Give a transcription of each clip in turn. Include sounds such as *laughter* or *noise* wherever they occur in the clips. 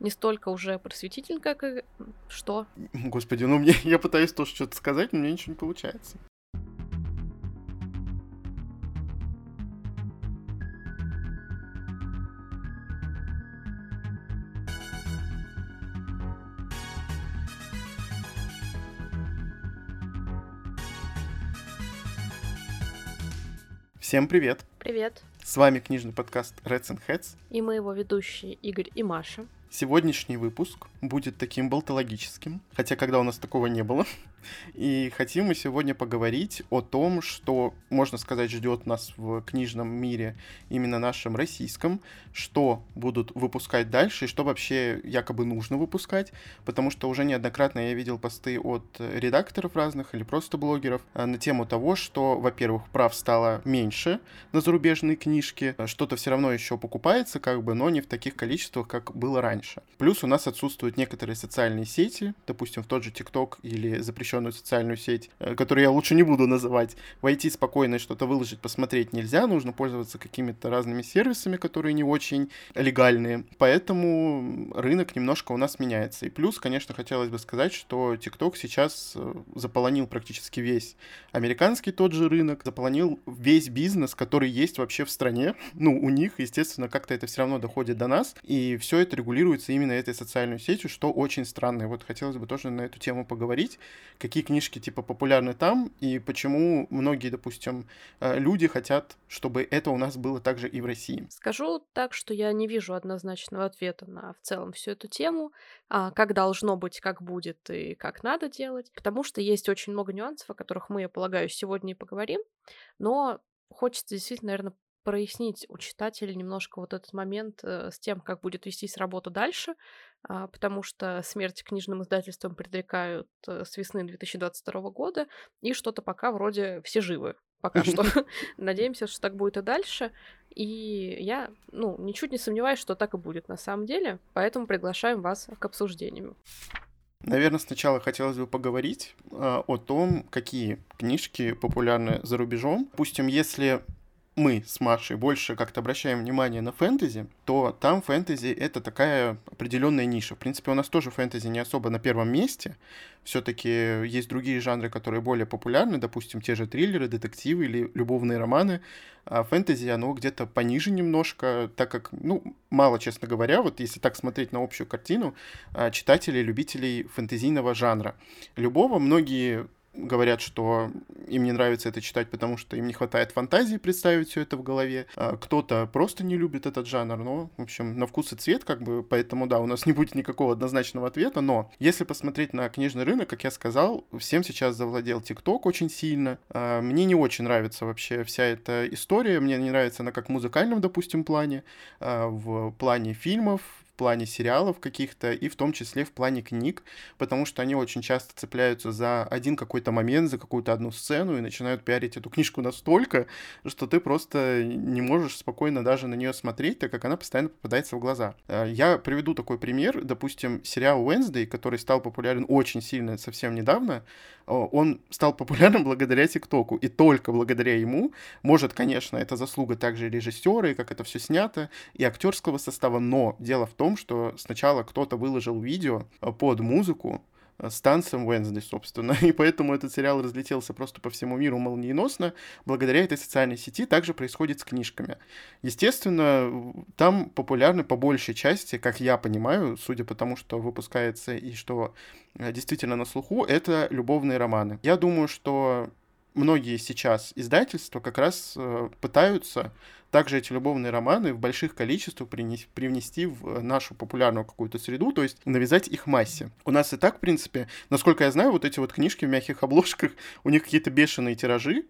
не столько уже просветительная, как и... Что? Господи, ну мне, *laughs* я пытаюсь тоже что-то сказать, но мне ничего не получается. Всем привет! Привет! С вами книжный подкаст Reds and Heads. И мы его ведущие Игорь и Маша. Сегодняшний выпуск будет таким болтологическим, хотя когда у нас такого не было. *laughs* И хотим мы сегодня поговорить о том, что, можно сказать, ждет нас в книжном мире, именно нашем российском, что будут выпускать дальше и что вообще якобы нужно выпускать, потому что уже неоднократно я видел посты от редакторов разных или просто блогеров э, на тему того, что, во-первых, прав стало меньше на зарубежные книжки, что-то все равно еще покупается, как бы, но не в таких количествах, как было раньше. Плюс у нас отсутствуют некоторые социальные сети, допустим, в тот же ТикТок или запрещенную социальную сеть, э, которую я лучше не буду называть, войти спокойно и что-то выложить, посмотреть нельзя, нужно пользоваться какими-то разными сервисами, которые не очень легальные. Поэтому рынок немножко у нас меняется. И плюс, конечно, хотелось бы сказать, что TikTok сейчас э, заполонил практически весь американский тот же рынок, заполонил весь бизнес, который есть вообще в стране. *laughs* Ну, у них, естественно, как-то это все равно доходит до нас, и все это регулируется именно этой социальной сетью, что очень странно. И вот хотелось бы тоже на эту тему поговорить, какие книжки типа популярны там и почему многие, допустим, э, люди хотят, чтобы это у нас было также и в России. Скажу так, что я не вижу однозначного ответа на в целом всю эту тему, а, как должно быть, как будет и как надо делать, потому что есть очень много нюансов, о которых мы, я полагаю, сегодня и поговорим, но хочется действительно, наверное, прояснить у читателя немножко вот этот момент э, с тем, как будет вестись работа дальше, а, потому что смерть книжным издательствам предрекают э, с весны 2022 года, и что-то пока вроде все живы. Пока что. *laughs* *laughs* Надеемся, что так будет и дальше. И я, ну, ничуть не сомневаюсь, что так и будет на самом деле. Поэтому приглашаем вас к обсуждению. Наверное, сначала хотелось бы поговорить э, о том, какие книжки популярны за рубежом. Допустим, если мы с Машей больше как-то обращаем внимание на фэнтези, то там фэнтези это такая определенная ниша. В принципе, у нас тоже фэнтези не особо на первом месте. Все-таки есть другие жанры, которые более популярны, допустим, те же триллеры, детективы или любовные романы. А фэнтези, оно где-то пониже немножко, так как, ну, мало, честно говоря, вот если так смотреть на общую картину, а, читателей, любителей фэнтезийного жанра. Любого, многие говорят, что им не нравится это читать, потому что им не хватает фантазии представить все это в голове. А кто-то просто не любит этот жанр, но, в общем, на вкус и цвет, как бы, поэтому, да, у нас *laughs* не будет никакого однозначного ответа, но если посмотреть на книжный рынок, как я сказал, всем сейчас завладел ТикТок очень сильно. А, мне не очень нравится вообще вся эта история, мне не нравится она как в музыкальном, допустим, плане, а, в плане фильмов, плане сериалов каких-то и в том числе в плане книг, потому что они очень часто цепляются за один какой-то момент, за какую-то одну сцену и начинают пиарить эту книжку настолько, что ты просто не можешь спокойно даже на нее смотреть, так как она постоянно попадается в глаза. Э, я приведу такой пример. Допустим, сериал Wednesday, который стал популярен очень сильно совсем недавно, он стал популярным *laughs* благодаря ТикТоку, и только благодаря ему, может, конечно, это заслуга также режиссера, и как это все снято, и актерского состава, но дело в том, что сначала кто-то выложил видео э, под музыку, э, с танцем Wednesday, собственно. *laughs* И поэтому этот сериал разлетелся просто по всему миру молниеносно. Благодаря этой социальной сети также происходит с книжками. Естественно, там популярны по большей части, как я понимаю, судя по тому, что выпускается и что Э, действительно на слуху, это любовные романы. Я думаю, что многие сейчас издательства как раз э, пытаются также эти любовные романы в больших количествах привнести в нашу популярную какую-то среду, то есть навязать их массе. У нас и так, в принципе, насколько я знаю, вот эти вот книжки в мягких обложках, *laughs* у них какие-то бешеные тиражи,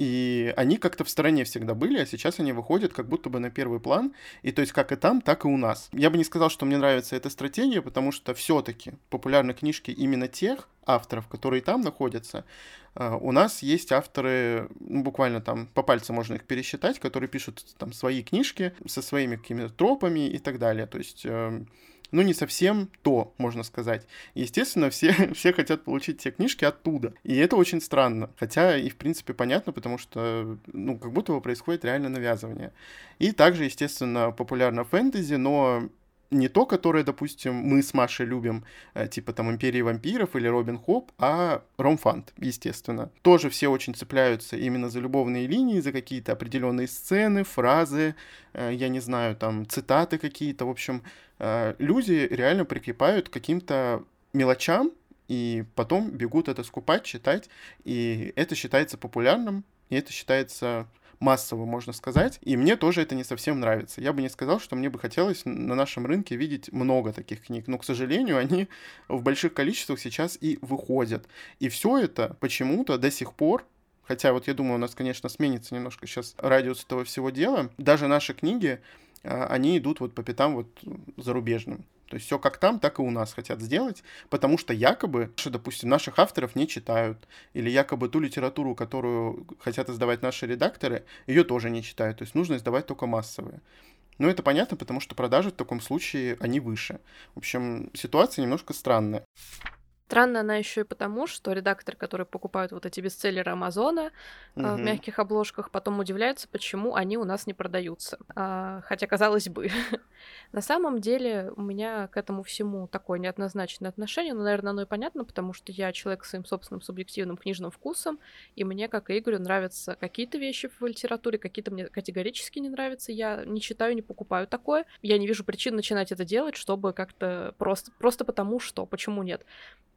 и они как-то в стороне всегда были, а сейчас они выходят как будто бы на первый план. И то есть как и там, так и у нас. Я бы не сказал, что мне нравится эта стратегия, потому что все-таки популярны книжки именно тех авторов, которые там находятся. А, у нас есть авторы, ну, буквально там по пальцам можно их пересчитать, которые пишут там свои книжки со своими какими-то тропами и так далее. То есть эм, ну, не совсем то, можно сказать. Естественно, все, *laughs* все хотят получить те книжки оттуда. И это очень странно. Хотя и, в принципе, понятно, потому что, ну, как будто бы происходит реально навязывание. И также, естественно, популярно фэнтези, но не то, которое, допустим, мы с Машей любим, э, типа там «Империи вампиров» или «Робин Хоп», а ромфант, естественно. Тоже все очень цепляются именно за любовные линии, за какие-то определенные сцены, фразы, э, я не знаю, там, цитаты какие-то. В общем, э, люди реально прикрепают к каким-то мелочам, и потом бегут это скупать, читать, и это считается популярным, и это считается массово, можно сказать. И мне тоже это не совсем нравится. Я бы не сказал, что мне бы хотелось на нашем рынке видеть много таких книг. Но, к сожалению, они в больших количествах сейчас и выходят. И все это почему-то до сих пор Хотя вот я думаю, у нас, конечно, сменится немножко сейчас радиус этого всего дела. Даже наши книги, а, они идут вот по пятам вот зарубежным. То есть все как там, так и у нас хотят сделать, потому что якобы, допустим, наших авторов не читают, или якобы ту литературу, которую хотят издавать наши редакторы, ее тоже не читают. То есть нужно издавать только массовые. Но это понятно, потому что продажи в таком случае, они выше. В общем, ситуация немножко странная. Странно она еще и потому, что редакторы, которые покупают вот эти бестселлеры Амазона угу. в мягких обложках, потом удивляются, почему они у нас не продаются. А, хотя, казалось бы, *laughs* на самом деле у меня к этому всему такое неоднозначное отношение, но, наверное, оно и понятно, потому что я человек с своим собственным субъективным книжным вкусом, и мне, как и Игорю, нравятся какие-то вещи в литературе, какие-то мне категорически не нравятся. Я не читаю, не покупаю такое. Я не вижу причин начинать это делать, чтобы как-то просто, просто потому что, почему нет.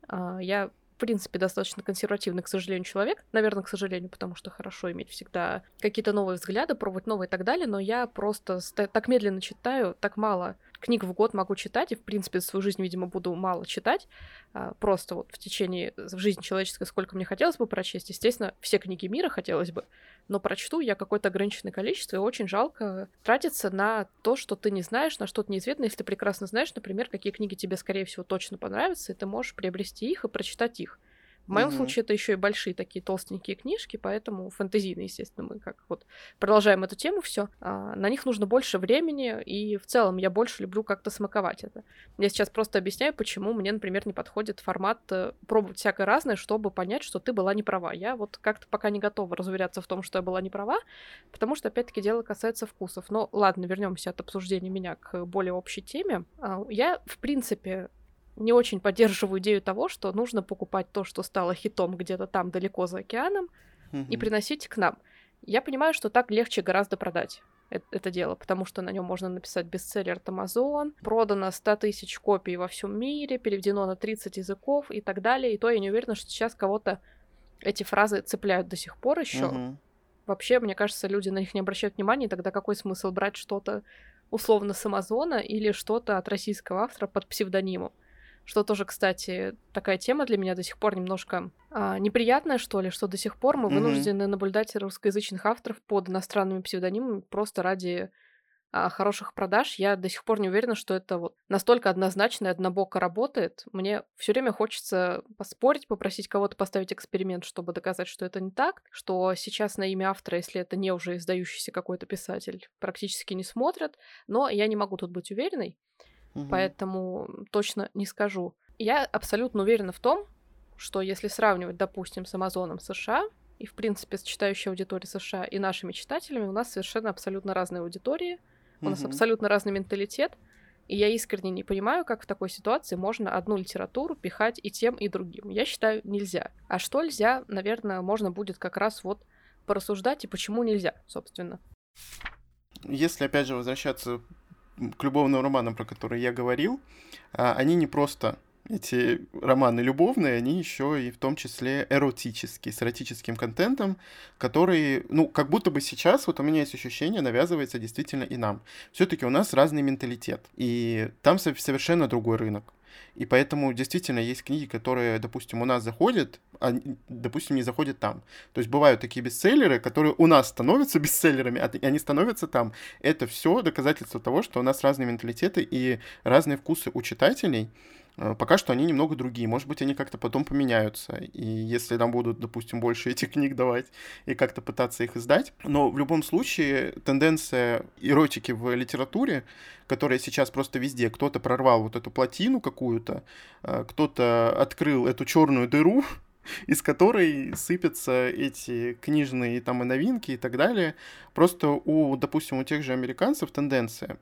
А, я в принципе, достаточно консервативный, к сожалению, человек. Наверное, к сожалению, потому что хорошо иметь всегда какие-то новые взгляды, пробовать новые и так далее, но я просто так медленно читаю, так мало книг в год могу читать, и, в принципе, свою жизнь, видимо, буду мало читать. А, просто вот в течение жизни человеческой, сколько мне хотелось бы прочесть. Естественно, все книги мира хотелось бы, но прочту я какое-то ограниченное количество, и очень жалко тратиться на то, что ты не знаешь, на что-то неизвестное, если ты прекрасно знаешь, например, какие книги тебе, скорее всего, точно понравятся, и ты можешь приобрести их и прочитать их. В моем угу. случае это еще и большие такие толстенькие книжки, поэтому фэнтезийные, естественно, мы как вот продолжаем эту тему все. А, на них нужно больше времени, и в целом я больше люблю как-то смаковать это. Я сейчас просто объясняю, почему мне, например, не подходит формат э, пробовать всякое разное, чтобы понять, что ты была не права. Я вот как-то пока не готова разуверяться в том, что я была не права, потому что, опять-таки, дело касается вкусов. Но ладно, вернемся от обсуждения меня к более общей теме. А, я, в принципе, не очень поддерживаю идею того, что нужно покупать то, что стало хитом где-то там далеко за океаном, mm-hmm. и приносить к нам. Я понимаю, что так легче гораздо продать это, это дело, потому что на нем можно написать бестселлер от Amazon, продано 100 тысяч копий во всем мире, переведено на 30 языков и так далее. И то я не уверена, что сейчас кого-то эти фразы цепляют до сих пор еще. Mm-hmm. Вообще, мне кажется, люди на них не обращают внимания, тогда какой смысл брать что-то условно с Амазона или что-то от российского автора под псевдонимом? Что тоже, кстати, такая тема для меня до сих пор немножко а, неприятная, что ли, что до сих пор мы mm-hmm. вынуждены наблюдать русскоязычных авторов под иностранными псевдонимами просто ради а, хороших продаж. Я до сих пор не уверена, что это вот настолько однозначно и однобоко работает. Мне все время хочется поспорить, попросить кого-то поставить эксперимент, чтобы доказать, что это не так, что сейчас на имя автора, если это не уже издающийся какой-то писатель, практически не смотрят. Но я не могу тут быть уверенной угу. поэтому точно не скажу. Я абсолютно уверена в том, что если сравнивать, допустим, с Амазоном США и, в принципе, с читающей аудиторией США и нашими читателями, у нас совершенно абсолютно разные аудитории, у угу. нас абсолютно разный менталитет, и я искренне не понимаю, как в такой ситуации можно одну литературу пихать и тем, и другим. Я считаю, нельзя. А что нельзя, наверное, можно будет как раз вот порассуждать, и почему нельзя, собственно. Если, опять же, возвращаться к любовным романам, про которые я говорил, а, они не просто эти романы любовные, они еще и в том числе эротические, с эротическим контентом, который, ну, как будто бы сейчас, вот у меня есть ощущение, навязывается действительно и нам. Все-таки у нас разный менталитет, и там совершенно другой рынок. И поэтому действительно есть книги, которые, допустим, у нас заходят, а, допустим, не заходят там. То есть бывают такие бестселлеры, которые у нас становятся *laughs* бестселлерами, а они становятся там. Это все доказательство того, что у нас разные менталитеты и разные вкусы у читателей. Э, пока что они немного другие. Может быть, они как-то потом поменяются. И если нам будут, допустим, больше этих книг давать и как-то пытаться их издать. Но в любом случае тенденция эротики в литературе, которая сейчас просто везде, кто-то прорвал вот эту плотину какую-то, э, кто-то открыл эту черную дыру, *laughs* из которой сыпятся эти книжные там и новинки и так далее. Просто у, допустим, у тех же американцев тенденция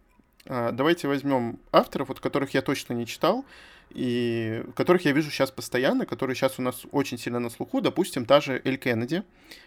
А, давайте возьмем авторов, вот которых я точно не читал, и которых я вижу сейчас постоянно, которые сейчас у нас очень сильно на слуху, допустим, та же Эль Кеннеди,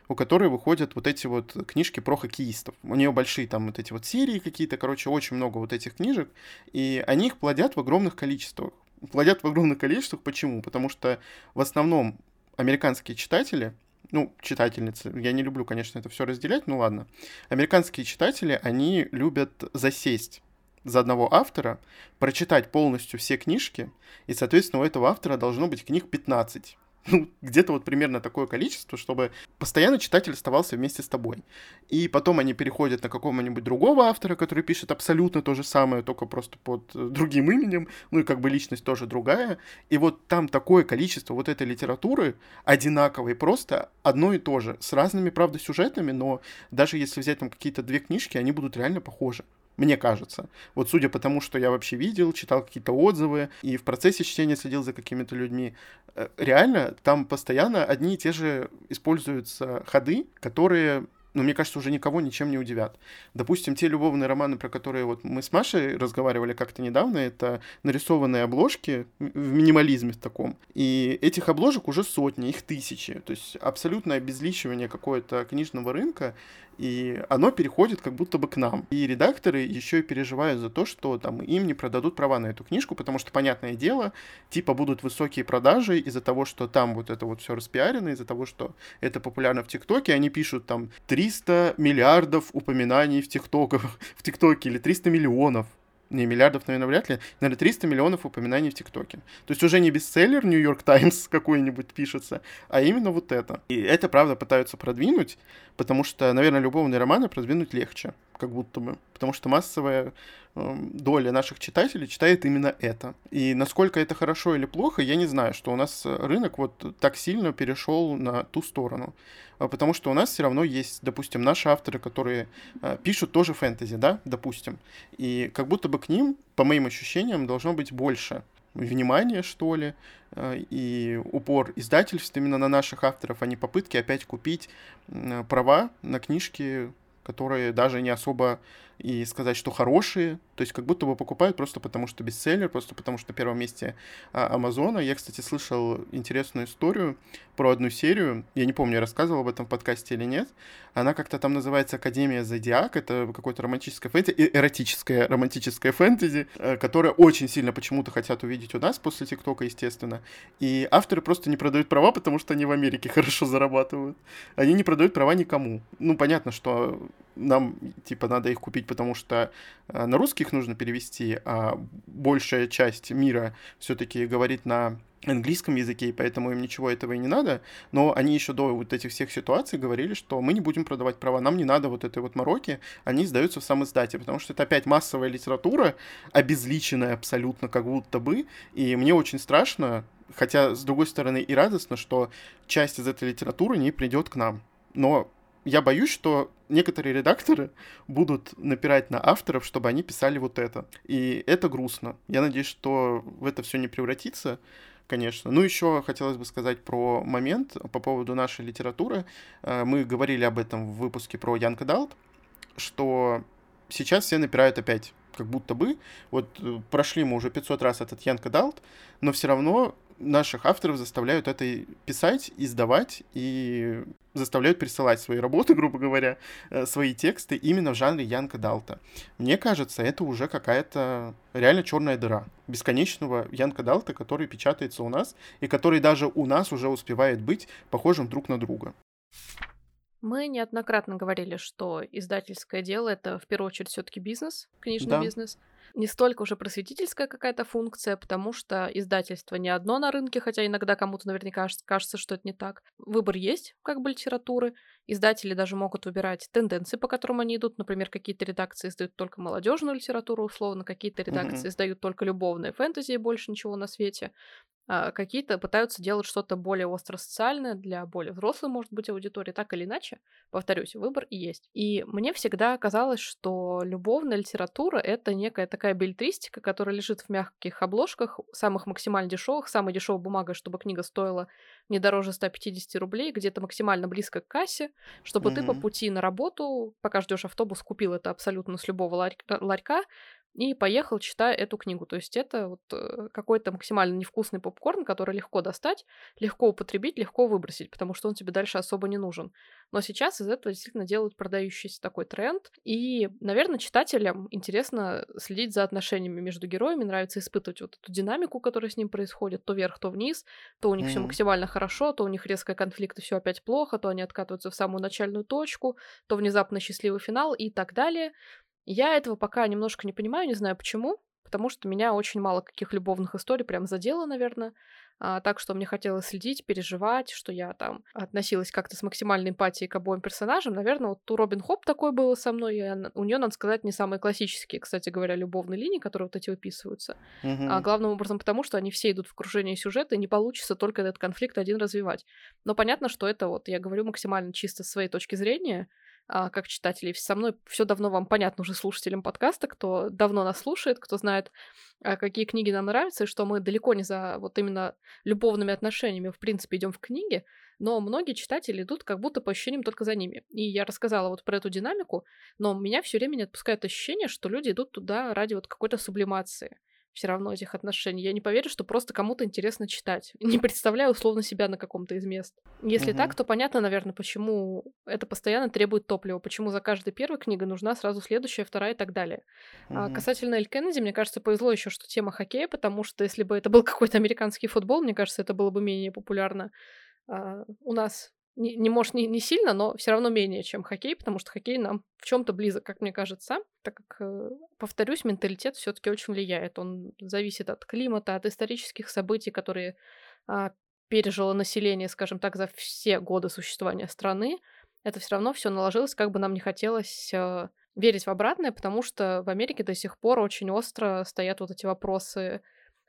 у которой выходят вот эти вот книжки про хоккеистов. У нее большие там вот эти вот серии какие-то, короче, очень много вот этих книжек, и они их плодят в огромных количествах. Плодят в огромных количествах, почему? Потому что в основном американские читатели, ну, читательницы, я не люблю, конечно, это все разделять, ну ладно. Американские читатели, они любят засесть за одного автора, прочитать полностью все книжки, и, соответственно, у этого автора должно быть книг 15 *laughs* ну, где-то вот примерно такое количество, чтобы постоянно читатель оставался вместе с тобой. И потом они переходят на какого-нибудь другого автора, который пишет абсолютно то же самое, только просто под э, другим именем, ну и как бы личность тоже другая. И вот там такое количество вот этой литературы одинаковой, просто одно и то же, с разными, правда, сюжетами, но даже если взять там какие-то две книжки, они будут реально похожи мне кажется. Вот судя по тому, что я вообще видел, читал какие-то отзывы и в процессе чтения следил за какими-то людьми, э, реально там постоянно одни и те же используются ходы, которые но мне кажется, уже никого ничем не удивят. Допустим, те любовные романы, про которые вот мы с Машей разговаривали как-то недавно, это нарисованные обложки в минимализме таком. И этих обложек уже сотни, их тысячи. То есть абсолютное обезличивание какого-то книжного рынка, и оно переходит как будто бы к нам. И редакторы еще и переживают за то, что там им не продадут права на эту книжку, потому что, понятное дело, типа будут высокие продажи из-за того, что там вот это вот все распиарено, из-за того, что это популярно в ТикТоке, они пишут там 300 миллиардов упоминаний в ТикТоке, в ТикТоке или 300 миллионов не миллиардов, наверное, вряд ли, наверное, 300 миллионов упоминаний в ТикТоке. То есть уже не бестселлер Нью-Йорк Таймс *laughs* какой-нибудь пишется, а именно вот это. И это, правда, пытаются продвинуть, потому что, наверное, любовные романы продвинуть легче, как будто бы. Потому что массовая доля наших читателей читает именно это. И насколько это хорошо или плохо, я не знаю, что у нас рынок вот так сильно перешел на ту сторону. А потому что у нас все равно есть, допустим, наши авторы, которые э, пишут тоже фэнтези, да, допустим. И как будто бы к ним, по моим ощущениям, должно быть больше внимания, что ли, э, и упор издательств именно на наших авторов, а не попытки опять купить права на книжки, которые даже не особо и сказать, что хорошие, то есть как будто бы покупают просто потому, что бестселлер, просто потому, что на первом месте а, Амазона. Я, кстати, слышал интересную историю про одну серию, я не помню, я рассказывал об этом в подкасте или нет. Она как-то там называется Академия Зодиак, это какое-то романтическое фэнтези, эротическое романтическое фэнтези, э, которое очень сильно почему-то хотят увидеть у нас после ТикТока, естественно. И авторы просто не продают права, потому что они в Америке *laughs* хорошо зарабатывают. Они не продают права никому. Ну, понятно, что нам, типа, надо их купить, потому что э, на русских нужно перевести, а большая часть мира все-таки говорит на английском языке, и поэтому им ничего этого и не надо, но они еще до вот этих всех ситуаций говорили, что мы не будем продавать права, нам не надо вот этой вот мороки, они издаются в самом издате, потому что это опять массовая литература, обезличенная абсолютно как будто бы, и мне очень страшно, хотя, с другой стороны, и радостно, что часть из этой литературы не придет к нам. Но я боюсь, что некоторые редакторы будут напирать на авторов, чтобы они писали вот это. И это грустно. Я надеюсь, что в это все не превратится, конечно. Ну, еще хотелось бы сказать про момент по поводу нашей литературы. Э, мы говорили об этом в выпуске про Янка Далт, что сейчас все напирают опять как будто бы. Вот э, прошли мы уже 500 раз этот Янка Далт, но все равно наших авторов заставляют это писать, издавать и заставляют присылать свои работы, *laughs* грубо говоря, э, свои тексты именно в жанре Янка Далта. Мне кажется, это уже какая-то реально черная дыра бесконечного Янка Далта, который печатается у нас и который даже у нас уже успевает быть похожим друг на друга. Мы неоднократно говорили, что издательское дело это в первую очередь все-таки бизнес, книжный да. бизнес не столько уже просветительская какая-то функция, потому что издательство не одно на рынке, хотя иногда кому-то наверняка кажется, что это не так. Выбор есть, как бы литературы. Издатели даже могут выбирать тенденции, по которым они идут. Например, какие-то редакции издают только молодежную литературу, условно, какие-то редакции mm-hmm. издают только любовные фэнтези и больше ничего на свете а какие-то пытаются делать что-то более остро-социальное для более взрослой, может быть, аудитории, так или иначе. Повторюсь, выбор и есть. И мне всегда казалось, что любовная литература — это некая такая билетристика, которая лежит в мягких обложках, самых максимально дешевых, самой дешевой бумагой, чтобы книга стоила не дороже 150 рублей, где-то максимально близко к кассе, чтобы mm-hmm. ты по пути на работу, пока ждешь автобус, купил это абсолютно с любого ларь- ларька, и поехал, читая эту книгу. То есть это вот э, какой-то максимально невкусный попкорн, который легко достать, легко употребить, легко выбросить, потому что он тебе дальше особо не нужен. Но сейчас из этого действительно делают продающийся такой тренд. И, наверное, читателям интересно следить за отношениями между героями, нравится испытывать вот эту динамику, которая с ним происходит, то вверх, то вниз, то у них mm-hmm. все максимально хорошо, то у них резкая конфликт и все опять плохо, то они откатываются в самую начальную точку, то внезапно счастливый финал и так далее. Я этого пока немножко не понимаю, не знаю почему, потому что меня очень мало каких любовных историй прям задело, наверное. А, так что мне хотелось следить, переживать, что я там относилась как-то с максимальной эмпатией к обоим персонажам. Наверное, вот у Робин Хоп такое было со мной. И у нее, надо сказать, не самые классические, кстати говоря, любовные линии, которые вот эти выписываются. Mm-hmm. А, главным образом потому, что они все идут в окружении сюжета, и не получится только этот конфликт один развивать. Но понятно, что это вот, я говорю максимально чисто с своей точки зрения, как читателей. Со мной все давно вам понятно уже слушателям подкаста, кто давно нас слушает, кто знает, а, какие книги нам нравятся, и что мы далеко не за вот именно любовными отношениями, в принципе, идем в книги, но многие читатели идут как будто по ощущениям только за ними. И я рассказала вот про эту динамику, но меня все время не отпускает ощущение, что люди идут туда ради вот какой-то сублимации все равно этих отношений. Я не поверю, что просто кому-то интересно читать. *laughs* Не представляю условно себя на каком-то из мест. Если угу. так, то понятно, наверное, почему это постоянно требует топлива, почему за каждой первой книгой нужна сразу следующая, вторая и так далее. Угу. А касательно Эль Кеннеди, мне кажется, повезло еще, что тема хоккея, потому что если бы это был *laughs* какой-то американский футбол, мне кажется, это было бы менее популярно а, у нас не, не может не, не сильно, но все равно менее, чем хоккей, потому что хоккей нам в чем-то близок, как мне кажется, так как, э, повторюсь, менталитет все-таки очень влияет. Он зависит от климата, от исторических событий, которые а, пережило население, скажем так, за все годы существования страны. Это все равно все наложилось, как бы нам не хотелось э, верить в обратное, потому что в Америке до сих пор очень остро стоят вот эти вопросы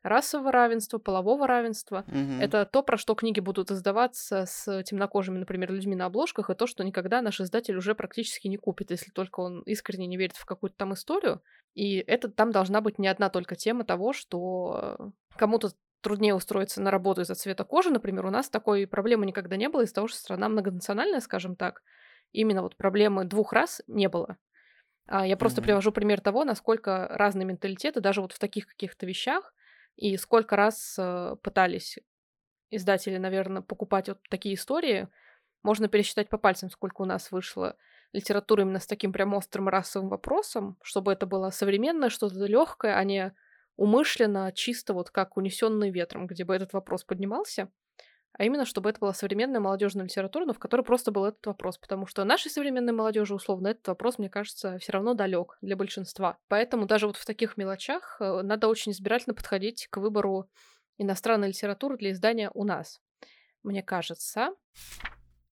расового равенства, полового равенства. Угу. Это то, про что книги будут издаваться с темнокожими, например, людьми на обложках, и то, что никогда наш издатель уже практически не купит, если только он искренне не верит в какую-то там историю. И это там должна быть не одна только тема того, что кому-то труднее устроиться на работу из-за цвета кожи, например, у нас такой проблемы никогда не было из-за того, что страна многонациональная, скажем так. Именно вот проблемы двух раз не было. А я просто mm-hmm. привожу пример того, насколько разные менталитеты, даже вот в таких каких-то вещах, и сколько раз э, пытались издатели, наверное, покупать вот такие истории, можно пересчитать по пальцам, сколько у нас вышло литературы именно с таким прям острым расовым вопросом, чтобы это было современное, что-то легкое, а не умышленно, чисто вот как унесенный ветром, где бы этот вопрос поднимался а именно, чтобы это была современная молодежная литература, но в которой просто был этот вопрос, потому что нашей современной молодежи, условно, этот вопрос, мне кажется, все равно далек для большинства. Поэтому даже вот в таких мелочах э, надо очень избирательно подходить к выбору иностранной литературы для издания у нас. Мне кажется.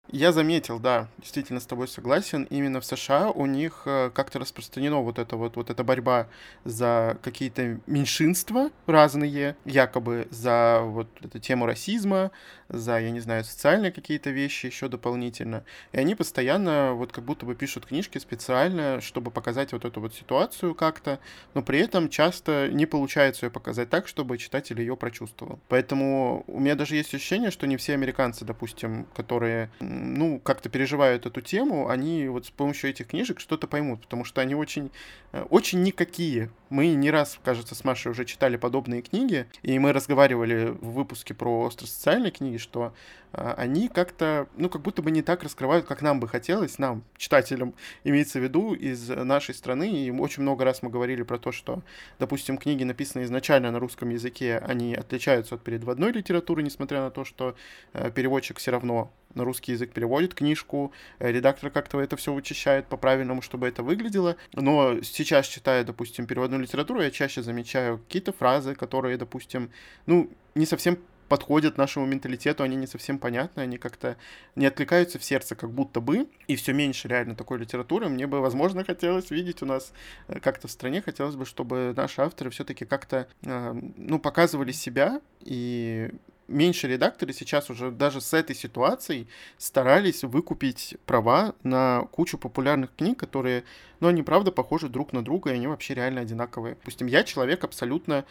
Я заметил, да, действительно с тобой согласен. Именно в США у них э, как-то распространено вот это вот, вот эта борьба за какие-то меньшинства разные, якобы за вот эту тему расизма, за, я не знаю, социальные какие-то вещи еще дополнительно. И они постоянно вот как будто бы пишут книжки специально, чтобы показать вот эту вот ситуацию как-то, но при этом часто не получается ее показать так, чтобы читатель ее прочувствовал. Поэтому у меня даже есть ощущение, что не все американцы, допустим, которые ну, как-то переживают эту тему, они вот с помощью этих книжек что-то поймут, потому что они очень, э, очень никакие. Мы не раз, кажется, с Машей уже читали подобные книги, и мы разговаривали в выпуске про остросоциальные книги, что э, они как-то, ну, как будто бы не так раскрывают, как нам бы хотелось, нам, читателям, имеется в виду, из нашей страны. И очень много раз мы говорили про то, что, допустим, книги, написанные изначально на русском языке, они отличаются от переводной литературы, несмотря на то, что э, переводчик все равно на русский язык переводит книжку, э, редактор как-то это все вычищает по-правильному, чтобы это выглядело. Но сейчас, читая, допустим, переводную литературу, я чаще замечаю какие-то фразы, которые, допустим, ну, не совсем подходят нашему менталитету, они не совсем понятны, они как-то не откликаются в сердце, как будто бы, и все меньше реально такой литературы. Мне бы, возможно, хотелось видеть у нас э, как-то в стране, хотелось бы, чтобы наши авторы все-таки как-то, э, ну, показывали себя и меньше редакторы сейчас уже даже с этой ситуацией старались выкупить права на кучу популярных книг, которые, ну, они правда похожи друг на друга, и они вообще реально одинаковые. Допустим, я человек абсолютно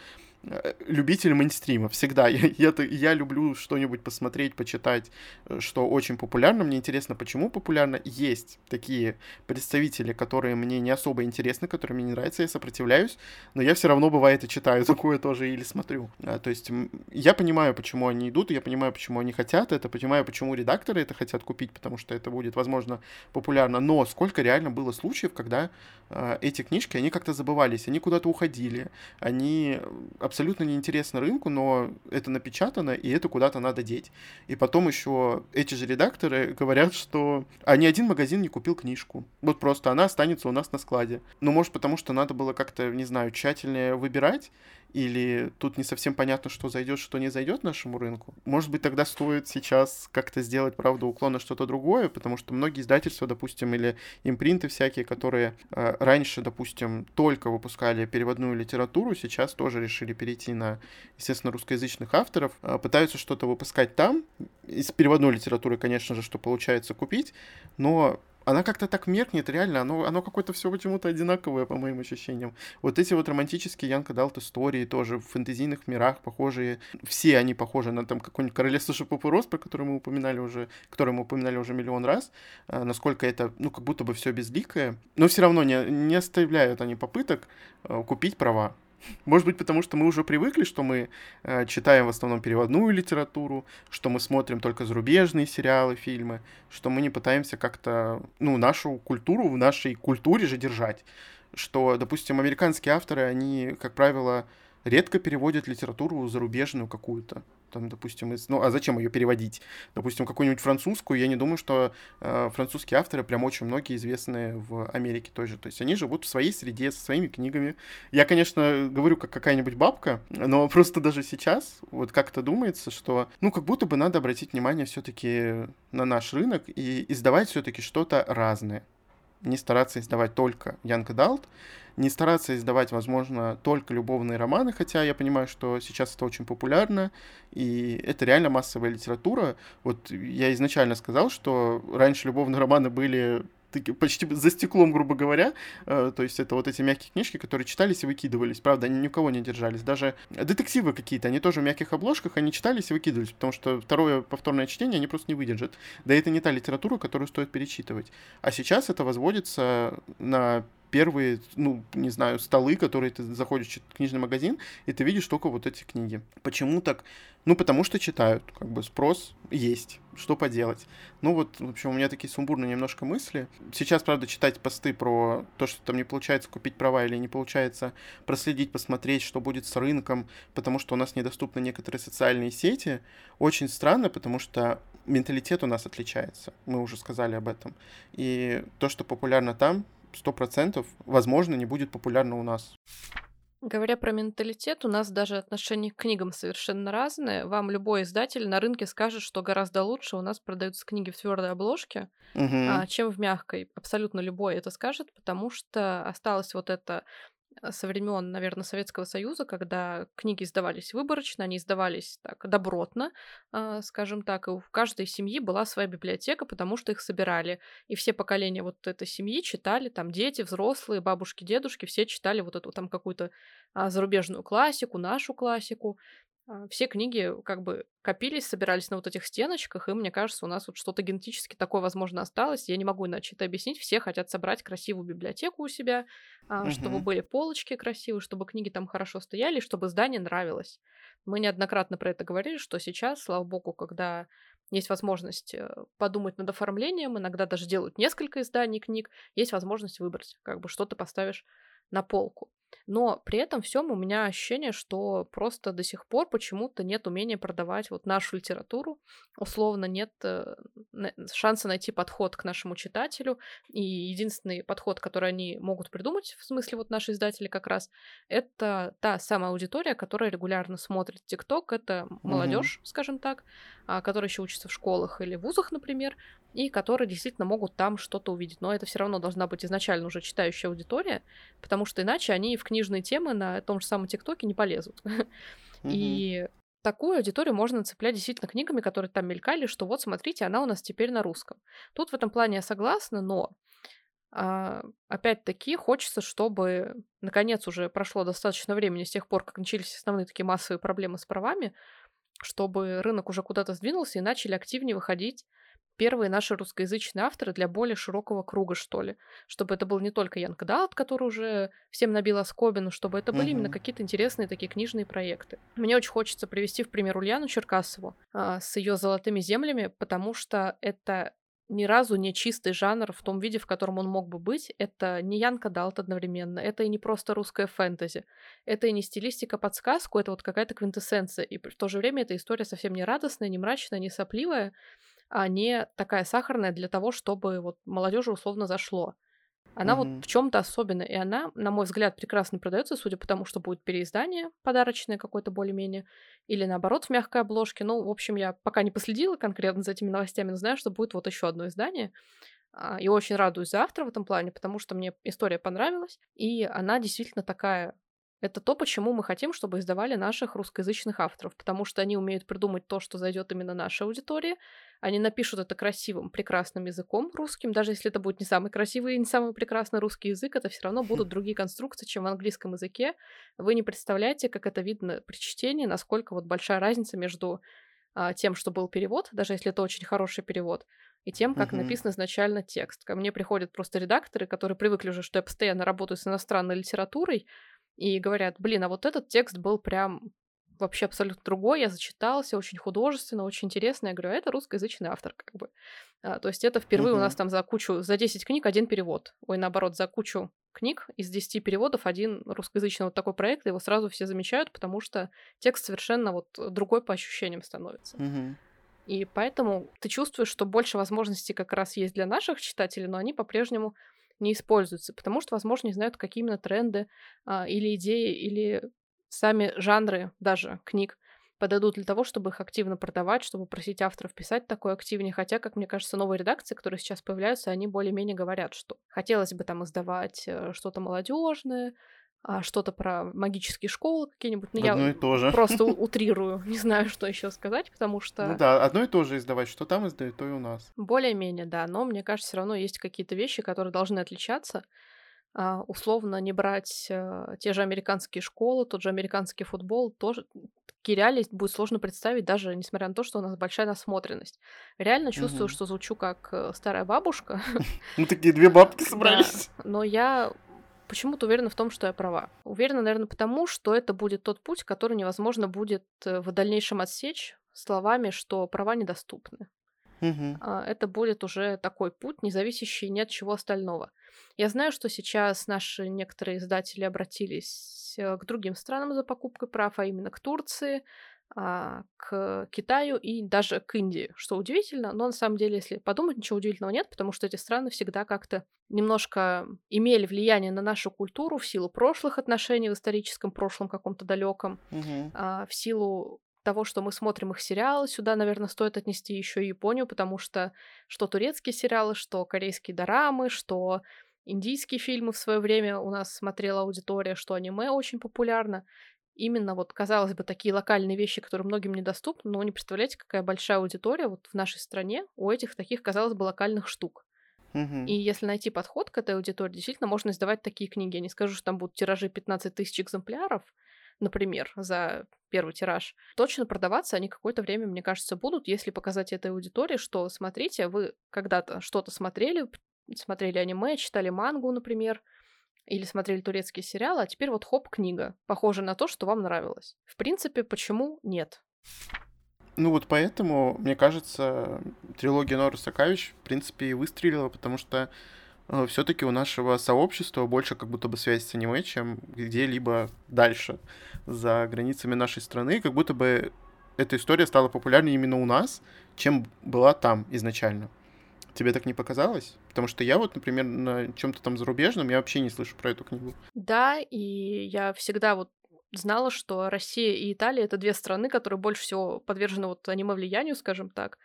любитель мейнстрима, всегда. *laughs* Я, я, я люблю что-нибудь посмотреть, почитать, э, что очень популярно. Мне интересно, почему популярно. Есть такие представители, которые мне не особо интересны, которые мне не нравятся, я сопротивляюсь, но я все равно, бывает, и читаю такое тоже или смотрю. А, то есть я понимаю, почему они идут, я понимаю, почему они хотят это, понимаю, почему редакторы это хотят купить, потому что это будет, возможно, популярно, но сколько реально было случаев, когда э, эти книжки, они как-то забывались, они куда-то уходили, они абсолютно неинтересны рынку, но это напечатано, и это куда-то надо деть. И потом еще эти же редакторы говорят, что а ни один магазин не купил книжку. Вот просто она останется у нас на складе. Ну, может, потому что надо было как-то, не знаю, тщательнее выбирать, или тут не совсем понятно, что зайдет, что не зайдет нашему рынку. Может быть, тогда стоит сейчас как-то сделать, правда, уклон на что-то другое, потому что многие издательства, допустим, или импринты всякие, которые э, раньше, допустим, только выпускали переводную литературу, сейчас тоже решили перейти на, естественно, русскоязычных авторов, э, пытаются что-то выпускать там, из переводной литературы, конечно же, что получается купить, но она как-то так меркнет, реально, оно, оно какое-то все почему-то одинаковое, по моим ощущениям. Вот эти вот романтические Янка Далт истории тоже в фэнтезийных мирах похожие, все они похожи на там какой-нибудь Королевство Шипопурос, про который мы упоминали уже, который мы упоминали уже миллион раз, а, насколько это, ну, как будто бы все безликое, но все равно не, не оставляют они попыток а, купить права. Может быть, потому что мы уже привыкли, что мы э, читаем в основном переводную литературу, что мы смотрим только зарубежные сериалы, фильмы, что мы не пытаемся как-то, ну, нашу культуру в нашей культуре же держать. Что, допустим, американские авторы, они, как правило, редко переводят литературу зарубежную какую-то там, допустим, из... ну, а зачем ее переводить? Допустим, какую-нибудь французскую, я не думаю, что э, французские авторы прям очень многие известные в Америке тоже. То есть они живут в своей среде, со своими книгами. Я, конечно, говорю как какая-нибудь бабка, но *laughs* просто даже сейчас вот как-то думается, что, ну, как будто бы надо обратить внимание все-таки на наш рынок и издавать все-таки что-то разное. Не стараться издавать только Young Adult, не стараться издавать, возможно, только любовные романы, хотя я понимаю, что сейчас это очень популярно, и это реально массовая литература. Вот я изначально сказал, что раньше любовные романы были почти за стеклом, грубо говоря. Э, то есть это вот эти мягкие книжки, которые читались и выкидывались. Правда, они ни у кого не держались. Даже детективы какие-то, они тоже в мягких обложках, они читались и выкидывались, потому что второе повторное чтение они просто не выдержат. Да это не та литература, которую стоит перечитывать. А сейчас это возводится на первые, ну, не знаю, столы, которые ты заходишь в книжный магазин, и ты видишь только вот эти книги. Почему так? Ну, потому что читают, как бы спрос есть, что поделать. Ну вот, в общем, у меня такие сумбурные немножко мысли. Сейчас, правда, читать посты про то, что там не получается купить права или не получается проследить, посмотреть, что будет с рынком, потому что у нас недоступны некоторые социальные сети, очень странно, потому что менталитет у нас отличается. Мы уже сказали об этом. И то, что популярно там, сто процентов, возможно, не будет популярно у нас. Говоря про менталитет, у нас даже отношение к книгам совершенно разное. Вам любой издатель на рынке скажет, что гораздо лучше у нас продаются книги в твердой обложке, угу. чем в мягкой. Абсолютно любой это скажет, потому что осталось вот это со времен, наверное, Советского Союза, когда книги издавались выборочно, они издавались так добротно, э, скажем так, и у каждой семьи была своя библиотека, потому что их собирали. И все поколения вот этой семьи читали, там дети, взрослые, бабушки, дедушки, все читали вот эту там какую-то а, зарубежную классику, нашу классику. А, все книги как бы копились, собирались на вот этих стеночках, и мне кажется, у нас вот что-то генетически такое, возможно, осталось. Я не могу иначе это объяснить. Все хотят собрать красивую библиотеку у себя, угу. чтобы были полочки красивые, чтобы книги там хорошо стояли, чтобы здание нравилось. Мы неоднократно про это говорили, что сейчас, слава богу, когда есть возможность э, подумать над оформлением, иногда даже делают несколько изданий книг, есть возможность выбрать, как бы что ты поставишь на полку. Но при этом всем у меня ощущение, что просто до сих пор почему-то нет умения продавать вот нашу литературу. Условно нет э, шанса найти подход к нашему читателю. И единственный подход, который они могут придумать, в смысле вот наши издатели как раз, это та самая аудитория, которая регулярно смотрит ТикТок. Это молодежь, mm-hmm. скажем так, а, которая еще учится в школах или вузах, например, и которые действительно могут там что-то увидеть. Но это все равно должна быть изначально уже читающая аудитория, потому что иначе они в книжные темы на том же самом ТикТоке не полезут. *laughs* И такую аудиторию можно цеплять действительно книгами, которые там мелькали, что вот, смотрите, она у нас теперь на русском. Тут в этом плане я согласна, но А, опять-таки, хочется, чтобы наконец уже прошло достаточно времени с тех пор, как начались основные такие массовые проблемы с правами, чтобы рынок уже куда-то сдвинулся и начали активнее выходить первые наши русскоязычные авторы для более широкого круга, что ли. Чтобы это был не только Янка Далт, который уже всем набил оскобину, чтобы это были mm-hmm. именно какие-то интересные такие книжные проекты. Мне очень хочется привести в пример Ульяну Черкасову а, с ее золотыми землями, потому что это ни разу не чистый жанр в том виде, в котором он мог бы быть. Это не Янка Далт одновременно, это и не просто русская фэнтези, это и не стилистика подсказку, это вот какая-то квинтэссенция. И в то же время эта история совсем не радостная, не мрачная, не сопливая, а не такая сахарная для того, чтобы вот молодежи условно зашло. Она mm-hmm. вот в чем-то особенная, и она, на мой взгляд, прекрасно продается, судя по тому, что будет переиздание подарочное какое-то более-менее, или наоборот в мягкой обложке. Ну, в общем, я пока не последила конкретно за этими новостями, но знаю, что будет вот еще одно издание. А, и очень радуюсь за автора в этом плане, потому что мне история понравилась, и она действительно такая это то, почему мы хотим, чтобы издавали наших русскоязычных авторов, потому что они умеют придумать то, что зайдет именно нашей аудитории. Они напишут это красивым, прекрасным языком русским, даже если это будет не самый красивый и не самый прекрасный русский язык, это все равно будут *laughs* другие конструкции, чем в английском языке. Вы не представляете, как это видно при чтении, насколько вот большая разница между а, тем, что был перевод, даже если это очень хороший перевод, и тем, как uh-huh. написан изначально текст. Ко мне приходят просто редакторы, которые привыкли уже, что я постоянно работаю с иностранной литературой, и говорят, блин, а вот этот текст был прям вообще абсолютно другой, я зачитался, очень художественно, очень интересно. Я говорю, а это русскоязычный автор, как бы. А, то есть это впервые uh-huh. у нас там за кучу, за 10 книг один перевод. Ой, наоборот, за кучу книг из 10 переводов один русскоязычный вот такой проект, его сразу все замечают, потому что текст совершенно вот другой по ощущениям становится. Uh-huh. И поэтому ты чувствуешь, что больше возможностей как раз есть для наших читателей, но они по-прежнему не используются, потому что, возможно, не знают, какие именно тренды а, или идеи, или сами жанры даже книг подойдут для того, чтобы их активно продавать, чтобы просить авторов писать такое активнее. Хотя, как мне кажется, новые редакции, которые сейчас появляются, они более-менее говорят, что хотелось бы там издавать э, что-то молодежное, а, что-то про магические школы какие-нибудь. Ну, одно я и то же. просто *laughs* утрирую, не знаю, что еще сказать, потому что... Ну да, одно и то же издавать, что там издают, то и у нас. Более-менее, да, но мне кажется, все равно есть какие-то вещи, которые должны отличаться. А, условно не брать а, те же американские школы, тот же американский футбол, тоже реалии будет сложно представить, даже несмотря на то, что у нас большая насмотренность. Реально чувствую, угу. что звучу как э, старая бабушка. *laughs* Ну, такие две бабки собрались. Но я почему-то уверена в том, что я права. Уверена, наверное, потому, что это будет тот путь, который невозможно будет э, в дальнейшем отсечь словами, что права недоступны. Угу. Это будет уже такой путь, не зависящий ни от чего остального. Я знаю, что сейчас наши некоторые издатели обратились э, к другим странам за покупкой прав, а именно к Турции, а, к Китаю и даже к Индии, что удивительно, но на самом деле, если подумать, ничего удивительного нет, потому что эти страны всегда как-то немножко имели влияние на нашу культуру в силу прошлых отношений в историческом прошлом каком-то далеком, угу. в силу того, что мы смотрим их сериалы, сюда, наверное, стоит отнести еще и Японию, потому что что турецкие сериалы, что корейские дорамы, что индийские фильмы в свое время у нас смотрела аудитория, что аниме очень популярно именно вот, казалось бы, такие локальные вещи, которые многим недоступны, но не представляете, какая большая аудитория вот в нашей стране у этих таких, казалось бы, локальных штук. Угу. И если найти подход к этой аудитории, действительно можно издавать такие книги. Я не скажу, что там будут тиражи 15 тысяч экземпляров, например, за первый тираж. Точно продаваться они какое-то время, мне кажется, будут, если показать этой аудитории, что, смотрите, вы когда-то что-то смотрели, смотрели аниме, читали мангу, например, или смотрели турецкие сериалы, а теперь вот хоп, книга, похожа на то, что вам нравилось. В принципе, почему нет? Ну вот поэтому, мне кажется, трилогия Нора Сакавич, в принципе, и выстрелила, потому что э, все-таки у нашего сообщества больше как будто бы связь с аниме, чем где-либо дальше, за границами нашей страны, как будто бы эта история стала популярнее именно у нас, чем была там изначально. Тебе так не показалось? Потому что я вот, например, на чем-то там зарубежном, я вообще не слышу про эту книгу. Да, и я всегда вот знала, что Россия и Италия это две страны, которые больше всего подвержены вот аниме влиянию, скажем так.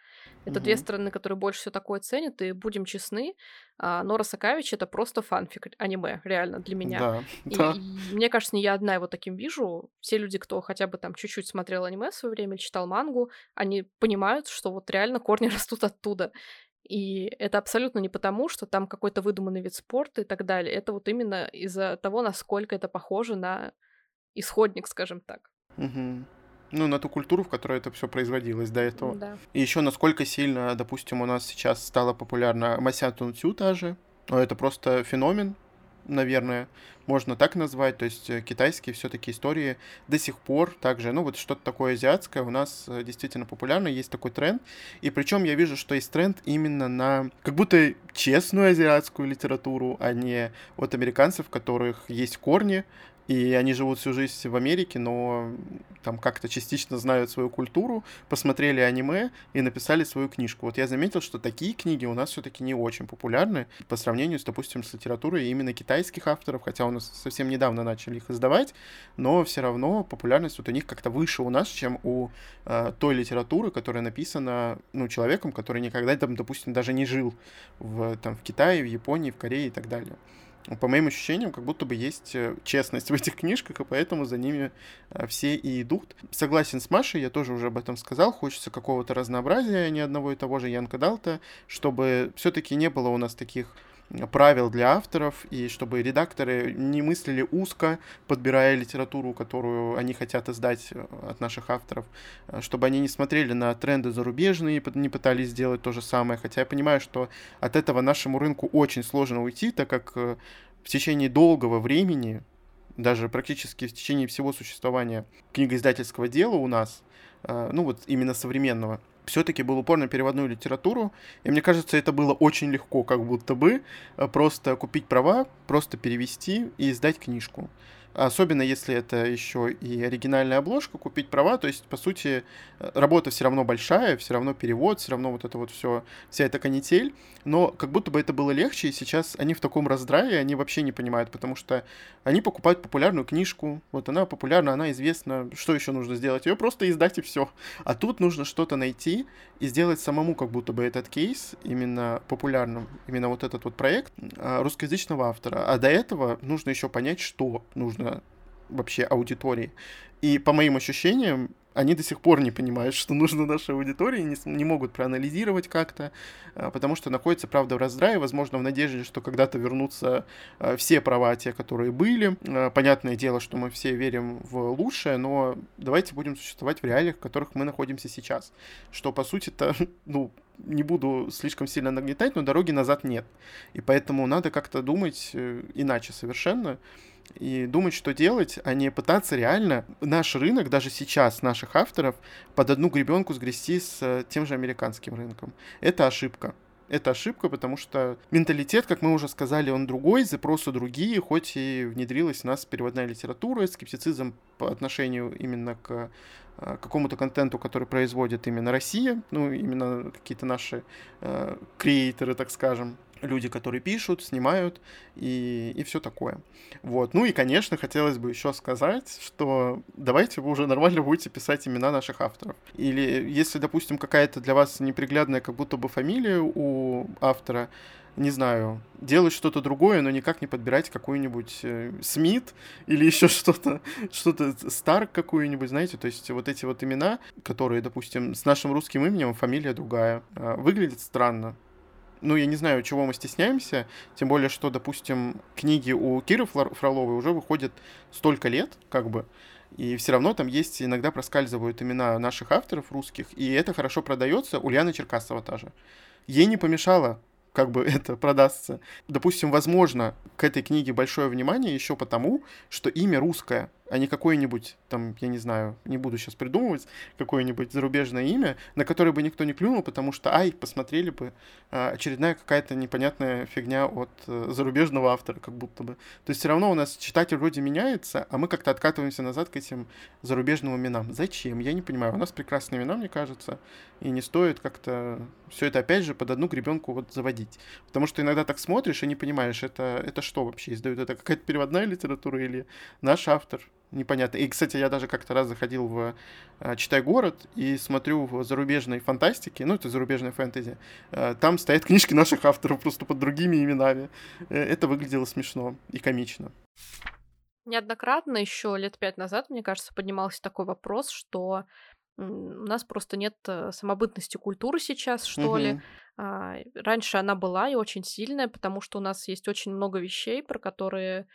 Это угу. две страны, которые больше всего такое ценят, и будем честны, а, Нора Сакавич это просто фанфик аниме, реально, для меня. Да, *laughs* и, да. и мне кажется, не я одна его таким вижу. Все люди, кто хотя бы там чуть-чуть смотрел аниме в свое время, читал мангу, они понимают, что вот реально корни *laughs* растут оттуда. И это абсолютно не потому, что там какой-то выдуманный вид спорта и так далее. Это вот именно из-за того, насколько это похоже на исходник, скажем так. Угу. Ну, на ту культуру, в которой это все производилось до этого. Да. И еще насколько сильно, допустим, у нас сейчас стала популярна Мася Тунцю та же. Но это просто феномен, наверное, можно так назвать. То есть э, китайские все-таки истории до сих пор также, ну вот что-то такое азиатское у нас э, действительно популярно, есть такой тренд. И причем я вижу, что есть тренд именно на как будто честную азиатскую литературу, а не от американцев, в которых есть корни, и они живут всю жизнь в Америке, но там как-то частично знают свою культуру, посмотрели аниме и написали свою книжку. Вот я заметил, что такие книги у нас все-таки не очень популярны по сравнению с, допустим, с литературой именно китайских авторов, хотя у нас совсем недавно начали их издавать, но все равно популярность вот у них как-то выше у нас, чем у э, той литературы, которая написана ну, человеком, который никогда там, допустим, даже не жил в, там, в Китае, в Японии, в Корее и так далее по моим ощущениям, как будто бы есть э, честность в этих *laughs* книжках, и поэтому за ними э, все и идут. Согласен с Машей, я тоже уже об этом сказал, хочется какого-то разнообразия, не одного и того же Янка Далта, чтобы все-таки не было у нас таких правил для авторов, и чтобы редакторы не мыслили узко, подбирая литературу, которую они хотят издать э, от наших авторов, э, чтобы они не смотрели на тренды зарубежные, не пытались сделать то же самое, хотя я понимаю, что от этого нашему рынку очень сложно уйти, так как э, в течение долгого времени, даже практически в течение всего существования книгоиздательского дела у нас, ну вот именно современного, все-таки был упор на переводную литературу, и мне кажется, это было очень легко, как будто бы э, просто купить права, просто перевести и издать книжку. Особенно если это еще и оригинальная обложка, купить права, то есть, по сути, э, работа все равно большая, все равно перевод, все равно вот это вот все, вся эта канитель, но как будто бы это было легче, и сейчас они в таком раздрае, они вообще не понимают, потому что они покупают популярную книжку, вот она популярна, она известна, что еще нужно сделать? Ее просто издать и все. А тут нужно что-то найти и сделать самому как будто бы этот кейс именно популярным, именно вот этот вот проект а, русскоязычного автора. А до этого нужно еще понять, что нужно нужно вообще аудитории. И по моим ощущениям, они до сих пор не понимают, *laughs* что нужно нашей аудитории, не, не могут проанализировать как-то, а, потому что находятся, правда, в раздрае, возможно, в надежде, что когда-то вернутся а, все права, те, которые были. Понятное дело, что мы все верим в лучшее, но давайте будем существовать в реалиях, в которых мы находимся сейчас. Что, по сути-то, *laughs* ну, не буду слишком сильно нагнетать, но дороги назад нет. И поэтому надо как-то думать э, иначе совершенно и думать, что делать, а не пытаться реально наш рынок, даже сейчас наших авторов, под одну гребенку сгрести с э, тем же американским рынком. Это ошибка. Это ошибка, потому что менталитет, как мы уже сказали, он другой, запросы другие, хоть и внедрилась у нас переводная литература, скептицизм по отношению именно к э, какому-то контенту, который производит именно Россия, ну, именно какие-то наши э, креаторы, так скажем, люди, которые пишут, снимают и, и все такое. Вот. Ну и, конечно, хотелось бы еще сказать, что давайте вы уже нормально будете писать имена наших авторов. Или если, допустим, какая-то для вас неприглядная как будто бы фамилия у автора, не знаю, делать что-то другое, но никак не подбирать какую-нибудь э, Смит или еще что-то, что-то Старк какую-нибудь, знаете, то есть вот эти вот имена, которые, допустим, с нашим русским именем фамилия другая, э, выглядит странно ну, я не знаю, чего мы стесняемся, тем более, что, допустим, книги у Киры Фроловой уже выходят столько лет, как бы, и все равно там есть, иногда проскальзывают имена наших авторов русских, и это хорошо продается. Ульяна Черкасова та же. Ей не помешало как бы *laughs* это продастся. Допустим, возможно, к этой книге большое внимание еще потому, что имя русское а не какое-нибудь, там, я не знаю, не буду сейчас придумывать, какое-нибудь зарубежное имя, на которое бы никто не клюнул, потому что, ай, посмотрели бы, а, очередная какая-то непонятная фигня от э, зарубежного автора, как будто бы. То есть все равно у нас читатель вроде меняется, а мы как-то откатываемся назад к этим зарубежным именам. Зачем? Я не понимаю. У нас прекрасные имена, мне кажется, и не стоит как-то все это опять же под одну гребенку вот заводить. Потому что иногда так смотришь и не понимаешь, это, это что вообще издают? Это какая-то переводная литература или наш автор? Непонятно. И, кстати, я даже как-то раз заходил в э, «Читай город» и смотрю в зарубежной фантастике, ну, это зарубежная фэнтези, э, там стоят книжки наших авторов просто под другими именами. Э, это выглядело смешно и комично. Неоднократно еще лет пять назад, мне кажется, поднимался такой вопрос, что У нас просто нет самобытности культуры сейчас, что ли. Мгм. А, раньше она была и очень сильная, потому что у нас есть очень много вещей, про которые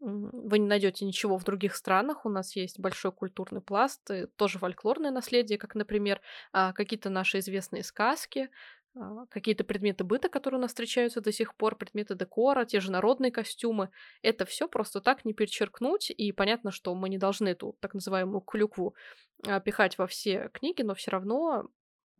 вы не найдете ничего в других странах. У нас есть большой культурный пласт, тоже фольклорное наследие, как, например, а, какие-то наши известные сказки, а, какие-то предметы быта, которые у нас встречаются до сих пор, предметы декора, те же народные костюмы. Это все просто так не перечеркнуть, и понятно, что мы не должны эту так называемую клюкву а, пихать во все книги, но все равно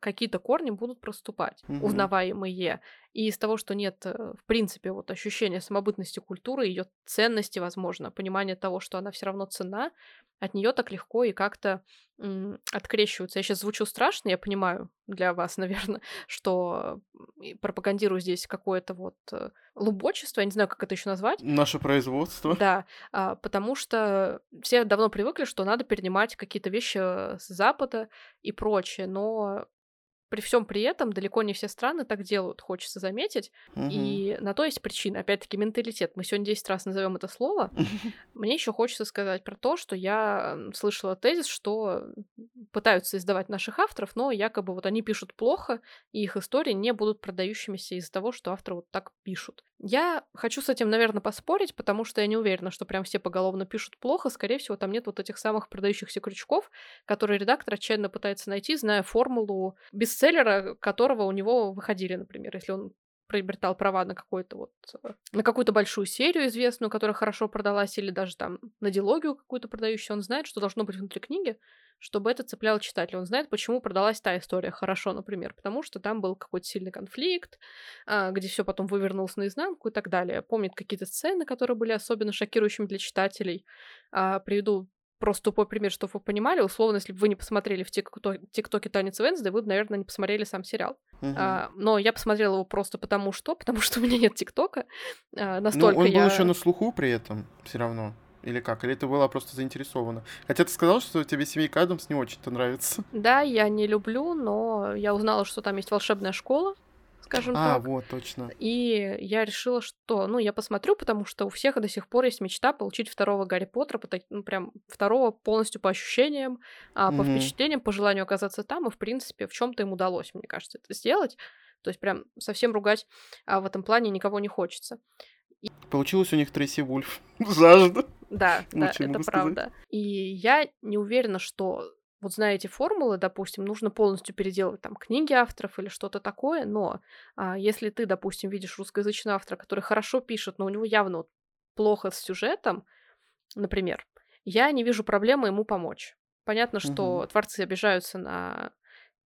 какие-то корни будут проступать, Мгм. узнаваемые. И из того, что нет, э, в принципе, вот ощущения самобытности культуры, ее ценности, возможно, понимания того, что она все равно цена, от нее так легко и как-то м, открещиваются. Я сейчас звучу страшно, я понимаю для вас, *laughs* наверное, что пропагандирую здесь какое-то вот э, лубочество, я не знаю, как это еще назвать, Наше производство. да, а, потому что все давно привыкли, что надо перенимать какие-то вещи э, с Запада и прочее, но при всем при этом далеко не все страны так делают, хочется заметить. Мгм. И на то есть причина. Опять-таки, менталитет. Мы сегодня 10 раз назовем это слово. *laughs* Мне еще хочется сказать про то, что я слышала тезис, что пытаются издавать наших авторов, но якобы вот они пишут плохо, и их истории не будут продающимися из-за того, что авторы вот так пишут. Я хочу с этим, наверное, поспорить, потому что я не уверена, что прям все поголовно пишут плохо. Скорее всего, там нет вот этих самых продающихся крючков, которые редактор отчаянно пытается найти, зная формулу бестселлера, которого у него выходили, например, если он приобретал права на какой-то вот э, на какую-то большую серию известную, которая хорошо продалась, или даже там на дилогию какую-то продающую, он знает, что должно быть внутри книги, чтобы это цепляло читателя. Он знает, почему продалась та история хорошо, например, потому что там был какой-то сильный конфликт, а, где все потом вывернулось наизнанку и так далее. Помнит какие-то сцены, которые были особенно шокирующими для читателей. А, Приведу просто тупой пример, чтобы вы понимали. Условно, если бы вы не посмотрели в тик- ТикТоке «Танец Венсдей», вы бы, наверное, не посмотрели сам сериал. Мгм. А, но я посмотрела его просто потому что, потому что у меня нет ТикТока. А, Ну, настолько он был я... еще на слуху при этом, все равно. Или как? Или ты была просто заинтересована? Хотя ты сказал, что тебе семейка Адамс не очень-то нравится. Да, я не люблю, но я узнала, что там есть волшебная школа, скажем А, так. вот, точно. И я решила, что, ну, я посмотрю, потому что у всех до сих пор есть мечта получить второго Гарри Поттера, ну, прям второго полностью по ощущениям, а, по Мгм. впечатлениям, по желанию оказаться там, и, в принципе, в чем-то им удалось, мне кажется, это сделать. То есть прям совсем ругать а, в этом плане никого не хочется. Получилось у них Трейси Вульф. *laughs* Жажда. Да, да, это сказать. правда. И я не уверена, что вот зная эти формулы, допустим, нужно полностью переделывать там книги авторов или что-то такое, но а, если ты, допустим, видишь русскоязычного автора, который хорошо пишет, но у него явно вот плохо с сюжетом, например, я не вижу проблемы ему помочь. Понятно, что Мгм. творцы обижаются на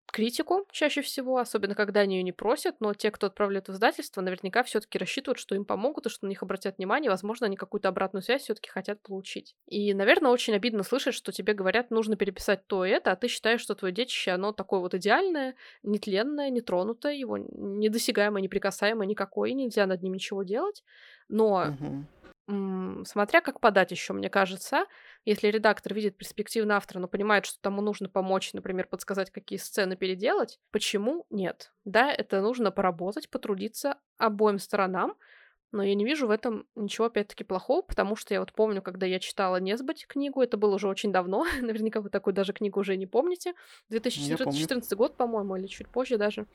критику чаще всего, особенно когда они ее не просят, но те, кто отправляет в издательство, наверняка все-таки рассчитывают, что им помогут и что на них обратят внимание, возможно, они какую-то обратную связь все-таки хотят получить. И, наверное, очень обидно слышать, что тебе говорят, нужно переписать то и это, а ты считаешь, что твое детище, оно такое вот идеальное, нетленное, нетронутое, его недосягаемое, неприкасаемое никакое, нельзя над ним ничего делать. Но Мгм. Смотря как подать еще, мне кажется. Если редактор видит перспективно автора, но понимает, что тому нужно помочь, например, подсказать, какие сцены переделать, почему нет? Да, это нужно поработать, потрудиться обоим сторонам, но я не вижу в этом ничего, опять-таки, плохого, потому что я вот помню, когда я читала «Несбыть» книгу, это было уже очень давно, *laughs* наверняка вы такую даже книгу уже не помните, Я помню. 2014 год, по-моему, или чуть позже даже.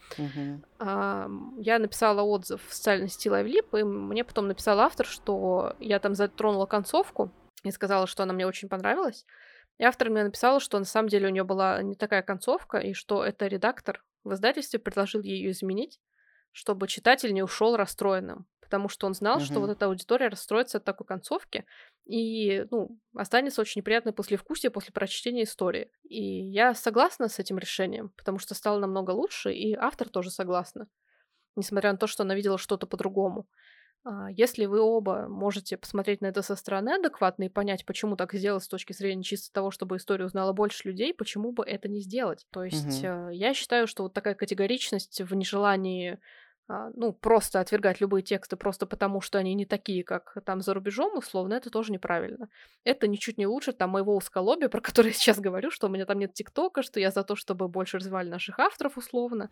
Ам, я написала отзыв в социальной сети LiveLip, и мне потом написал автор, что я там затронула концовку и сказала, что она мне очень понравилась. И автор мне написала, что на самом деле у нее была не такая концовка, и что это редактор в издательстве предложил ее изменить, чтобы читатель не ушел расстроенным. Потому что он знал, что Мгм. вот эта аудитория расстроится от такой концовки, и, ну, останется очень неприятное послевкусие после прочтения истории. И я согласна с этим решением, потому что стало намного лучше, и автор тоже согласна, несмотря на то, что она видела что-то по-другому. А, Если вы оба можете посмотреть на это со стороны адекватно и понять, почему так сделать с точки зрения чисто того, чтобы историю узнало больше людей, почему бы это не сделать? То есть э, я считаю, что вот такая категоричность в нежелании ну, просто отвергать любые тексты просто потому, что они не такие, как там за рубежом, условно, это тоже неправильно. Это ничуть не лучше там моего узколобия, про который я сейчас говорю, что у меня там нет ТикТока, что я за то, чтобы больше развивали наших авторов, условно.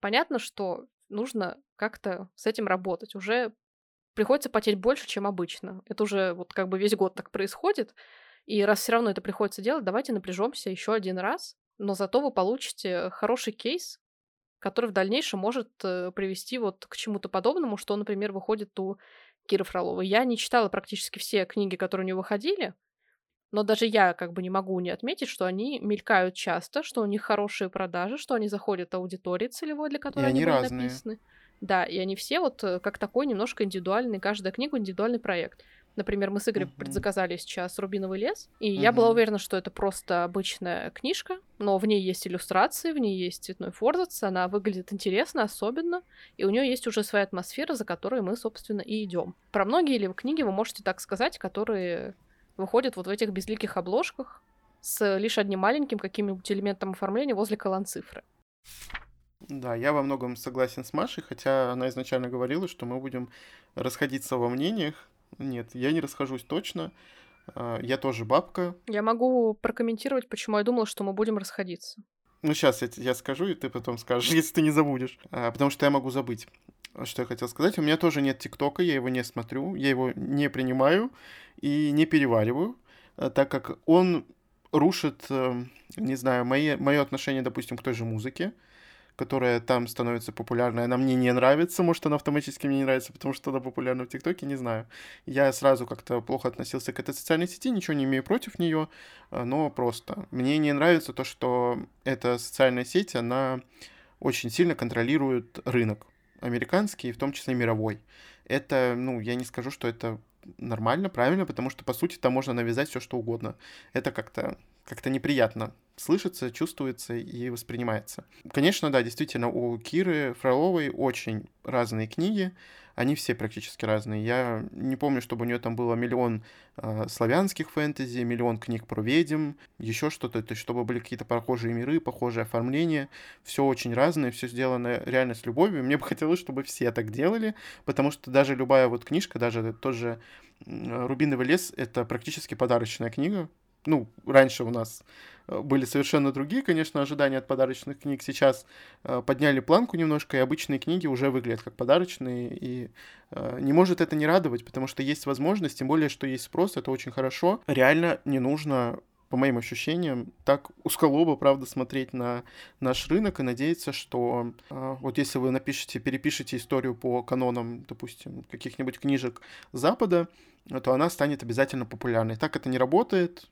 Понятно, что нужно как-то с этим работать. Уже приходится потеть больше, чем обычно. Это уже вот как бы весь год так происходит. И раз все равно это приходится делать, давайте напряжемся еще один раз но зато вы получите хороший кейс, который в дальнейшем может э, привести вот к чему-то подобному, что, например, выходит у Киры Фроловой. Я не читала практически все книги, которые у нее выходили, но даже я как бы не могу не отметить, что они мелькают часто, что у них хорошие продажи, что они заходят аудитории целевой, для которой И они, они были разные. написаны. Да, и они все вот э, как такой немножко индивидуальный, каждая книга индивидуальный проект. Например, мы с Игорем Мгм. предзаказали сейчас «Рубиновый лес», и я была уверена, что это просто обычная книжка, но в ней есть иллюстрации, в ней есть цветной форзац, она выглядит интересно, особенно, и у нее есть уже своя атмосфера, за которой мы, собственно, и идем. Про многие ли книги вы можете так сказать, которые выходят вот в этих безликих обложках с лишь одним маленьким каким-нибудь элементом оформления возле колонцифры. Да, я во многом согласен с Машей, хотя она изначально говорила, что мы будем расходиться во мнениях. Нет, я не расхожусь точно. А, Я тоже бабка. Я могу прокомментировать, почему я думала, что мы будем расходиться. Ну, сейчас я, я скажу, и ты потом скажешь, *laughs* если ты не забудешь. А, Потому что я могу забыть, что я хотел сказать. У меня тоже нет ТикТока, я его не смотрю, я его не принимаю и не перевариваю, а, так как он рушит, э, не знаю, мои, мое отношение, допустим, к той же музыке, которая там становится популярной. Она мне не нравится, может, она автоматически мне не нравится, потому что она популярна в ТикТоке, не знаю. Я сразу как-то плохо относился к этой социальной сети, ничего не имею против нее, а, но просто мне не нравится то, что эта социальная сеть, она очень сильно контролирует рынок американский, в том числе мировой. Это, ну, я не скажу, что это нормально, правильно, потому что, по сути, там можно навязать все, что угодно. Это как-то как-то неприятно слышится, чувствуется и воспринимается. Конечно, да, действительно, у Киры Фроловой очень разные книги, они все практически разные. Я не помню, чтобы у нее там было миллион э, славянских фэнтези, миллион книг про ведьм, еще что-то, то есть чтобы были какие-то похожие миры, похожее оформление, все очень разное, все сделано реально с любовью. Мне бы хотелось, чтобы все так делали, потому что даже любая вот книжка, даже тот же «Рубиновый лес» — это практически подарочная книга. Ну, раньше у нас э, были совершенно другие, конечно, ожидания от подарочных книг. Сейчас э, подняли планку немножко, и обычные книги уже выглядят как подарочные, и э, не может это не радовать, потому что есть возможность, тем более, что есть спрос, это очень хорошо. Реально не нужно по моим ощущениям, так усколобо, правда, смотреть на наш рынок и надеяться, что э, вот если вы напишете, перепишете историю по канонам, допустим, каких-нибудь книжек Запада, то она станет обязательно популярной. Так это не работает,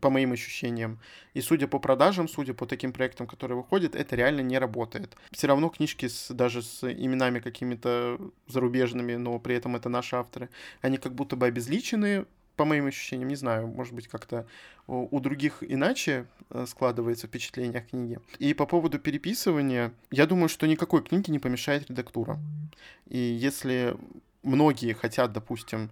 по моим ощущениям. И судя по продажам, судя по таким проектам, которые выходят, это реально не работает. Все равно книжки с, даже с именами какими-то зарубежными, но при этом это наши авторы, они как будто бы обезличены, по моим ощущениям, не знаю, может быть, как-то у других иначе э, складывается впечатление о книге. И по поводу переписывания, я думаю, что никакой книге не помешает редактура. И если многие хотят, допустим,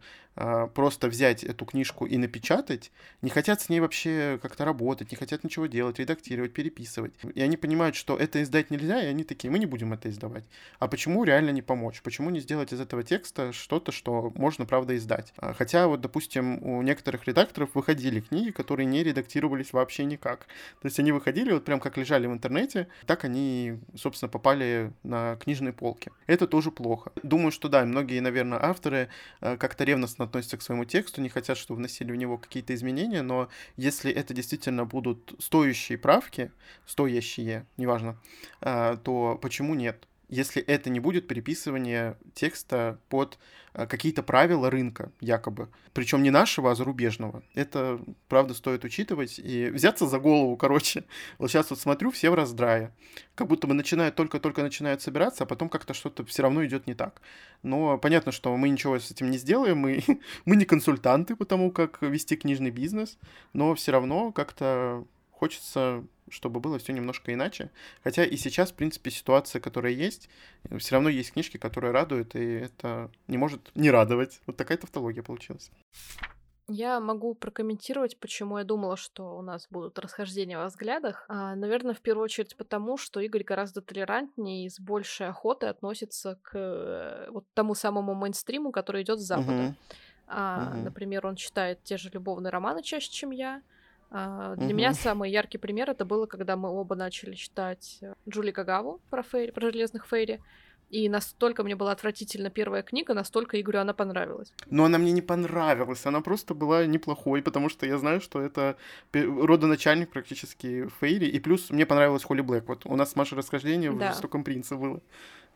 просто взять эту книжку и напечатать, не хотят с ней вообще как-то работать, не хотят ничего делать, редактировать, переписывать. И они понимают, что это издать нельзя, и они такие, мы не будем это издавать. А почему реально не помочь? Почему не сделать из этого текста что-то, что можно, правда, издать? А, Хотя, вот, допустим, у некоторых редакторов выходили книги, которые не редактировались вообще никак. То есть они выходили вот прям как лежали в интернете, так они, собственно, попали на книжные полки. Это тоже плохо. Думаю, что да, многие, наверное, авторы э, как-то ревностно относятся к своему тексту, не хотят, чтобы вносили в него какие-то изменения, но если это действительно будут стоящие правки, стоящие, неважно, а, то почему нет? Если это не будет переписывание текста под а, какие-то правила рынка, якобы. Причем не нашего, а зарубежного. Это, правда, стоит учитывать и взяться за голову, короче. *laughs* Вот сейчас вот смотрю, все в раздрае. Как будто бы начинают, только-только начинают собираться, а потом как-то что-то все равно идет не так. Но понятно, что мы ничего с этим не сделаем, мы, *laughs* мы не консультанты по тому, как вести книжный бизнес, но все равно как-то хочется, чтобы было все немножко иначе. Хотя и сейчас, в принципе, ситуация, которая есть, все равно есть книжки, которые радуют, и это не может не радовать. Вот такая тавтология получилась. Я могу прокомментировать, почему я думала, что у нас будут расхождения во взглядах. А, наверное, в первую очередь потому, что Игорь гораздо толерантнее и с большей охотой относится к э, вот тому самому мейнстриму, который идет с Запада. Мгм. А, Мгм. Например, он читает те же любовные романы чаще, чем я. А, Для Мгм. меня самый яркий пример это было, когда мы оба начали читать э, Джули Кагаву про, фейри, про железных фейри. И настолько мне была отвратительна первая книга, настолько Игорю она понравилась. Но она мне не понравилась, она просто была неплохой, потому что я знаю, что это родоначальник практически Фейри, и плюс мне понравилась Холли Блэк. Вот у нас с Машей расхождение да. в «Жестоком принце» было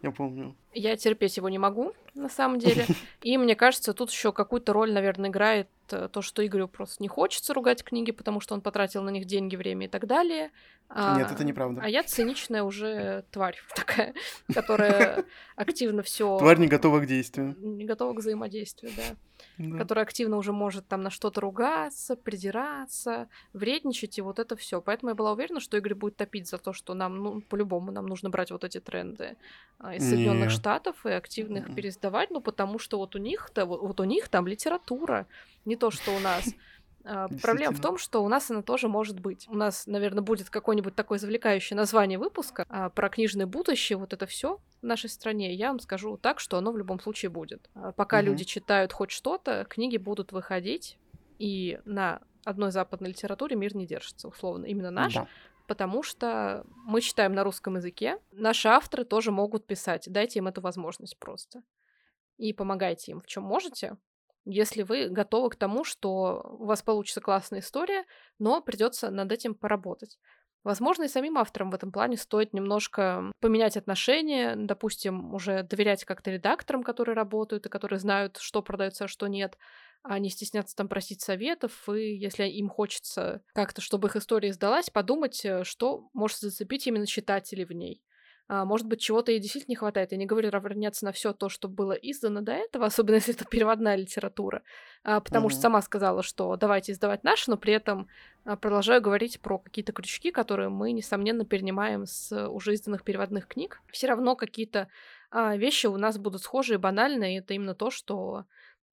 я помню. Я терпеть его не могу, на самом деле. *laughs* И мне кажется, тут еще какую-то роль, наверное, играет то, что Игорю просто не хочется ругать книги, потому что он потратил на них деньги, время и так далее. Нет, а, это неправда. А я циничная уже тварь *laughs* такая, которая активно все. Тварь не готова к действию. Не готова к взаимодействию, да. да. Которая активно уже может там на что-то ругаться, придираться, вредничать и вот это все. Поэтому я была уверена, что Игорь будет топить за то, что нам, ну, по-любому, нам нужно брать вот эти тренды а, из Соединенных Штатов и активно их пересдавать, ну потому что вот у них-то, вот, вот у них там литература, не то, что у нас. *laughs* А, проблема в том, что у нас она тоже может быть. У нас, наверное, будет какое-нибудь такое завлекающее название выпуска а, про книжное будущее, вот это все в нашей стране. Я вам скажу так, что оно в любом случае будет. А, пока угу. люди читают хоть что-то, книги будут выходить, и на одной западной литературе мир не держится, условно, именно наш. Да. Потому что мы читаем на русском языке, наши авторы тоже могут писать. Дайте им эту возможность просто. И помогайте им в чем можете, если вы готовы к тому, что у вас получится классная история, но придется над этим поработать. Возможно, и самим авторам в этом плане стоит немножко поменять отношения, допустим, уже доверять как-то редакторам, которые работают и которые знают, что продается, а что нет, а не стесняться там просить советов, и если им хочется как-то, чтобы их история сдалась, подумать, э, что может зацепить именно читателей в ней. А, может быть, чего-то ей действительно не хватает. Я не говорю равняться на все то, что было издано до этого, *laughs* особенно если это переводная литература. А, потому mm-hmm. что сама сказала, что давайте издавать наши, но при этом а, продолжаю говорить про какие-то крючки, которые мы, несомненно, перенимаем с уже изданных переводных книг. Все равно какие-то вещи у нас будут схожие, банальные, это именно то, что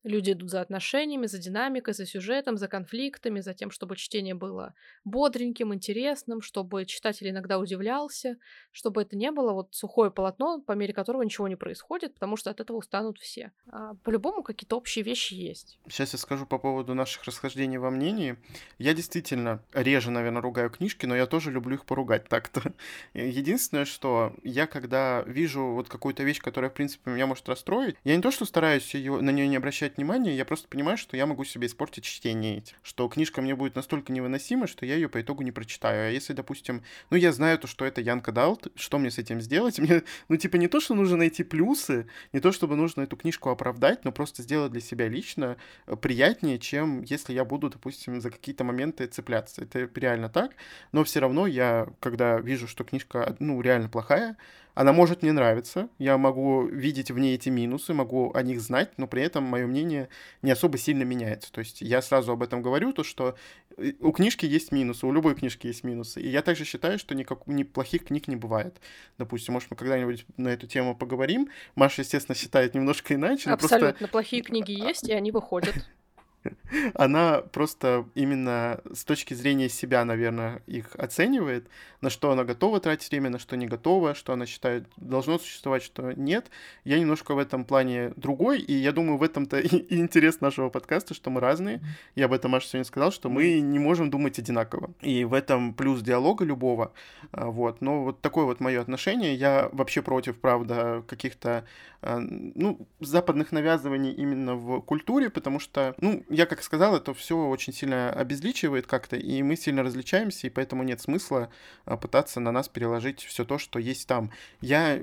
Люди идут за отношениями, за динамикой, за сюжетом, за конфликтами, за тем, чтобы чтение было бодреньким, интересным, чтобы читатель иногда удивлялся, чтобы это не было вот сухое полотно, по мере которого ничего не происходит, потому что от этого устанут все. А по-любому какие-то общие вещи есть. Сейчас я скажу по поводу наших расхождений во мнении. Я действительно реже, наверное, ругаю книжки, но я тоже люблю их поругать так-то. *laughs* Единственное, что я, когда вижу вот какую-то вещь, которая, в принципе, меня может расстроить, я не то, что стараюсь ее, на нее не обращать обращать внимание, я просто понимаю, что я могу себе испортить чтение, что книжка мне будет настолько невыносима, что я ее по итогу не прочитаю. А если, допустим, ну я знаю то, что это Янка Далт, что мне с этим сделать? *laughs* Мне, ну типа не то, что нужно найти плюсы, не то, чтобы нужно эту книжку оправдать, но просто сделать для себя лично э, приятнее, чем если я буду, допустим, за какие-то моменты цепляться. Это реально так, но все равно я, когда вижу, что книжка, ну, реально плохая, она может не нравиться, я могу видеть в ней эти минусы, могу о них знать, но при этом мое мнение не особо сильно меняется. То есть я сразу об этом говорю, то что э, у книжки есть минусы, у любой книжки есть минусы. И я также считаю, что никак, ни плохих книг не бывает. Допустим, может, мы когда-нибудь на эту тему поговорим. Маша, естественно, считает немножко иначе. Абсолютно. Просто... Плохие книги есть, и они выходят. *laughs* она просто именно с точки зрения себя, наверное, их оценивает, на что она готова тратить время, на что не готова, что она считает должно существовать, что нет. Я немножко в этом плане другой, и я думаю, в этом-то *laughs* и интерес нашего подкаста, что мы разные. Я об этом Маша сегодня сказал, что мы не можем думать одинаково. И в этом плюс диалога любого. А, вот. Но вот такое вот мое отношение. Я вообще против, правда, каких-то а, ну, западных навязываний именно в культуре, потому что, ну, я как сказал, это все очень сильно обезличивает как-то, и мы сильно различаемся, и поэтому нет смысла а, пытаться на нас переложить все то, что есть там. Я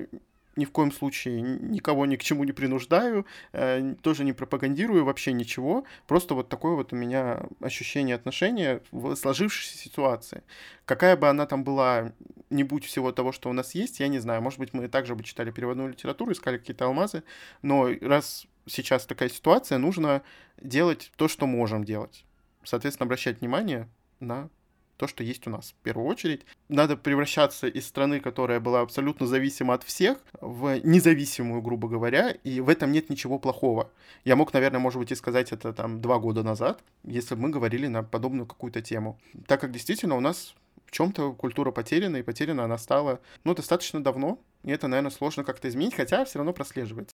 ни в коем случае никого ни к чему не принуждаю, э, тоже не пропагандирую вообще ничего. Просто вот такое вот у меня ощущение отношения в сложившейся ситуации. Какая бы она там была, не будь всего того, что у нас есть, я не знаю. Может быть, мы также бы читали переводную литературу, искали какие-то алмазы, но раз сейчас такая ситуация, нужно делать то, что можем делать. Соответственно, обращать внимание на то, что есть у нас в первую очередь. Надо превращаться из страны, которая была абсолютно зависима от всех, в независимую, грубо говоря, и в этом нет ничего плохого. Я мог, наверное, может быть, и сказать это там два года назад, если бы мы говорили на подобную какую-то тему. Так как действительно у нас в чем-то культура потеряна, и потеряна она стала, ну, достаточно давно, и это, наверное, сложно как-то изменить, хотя все равно прослеживается.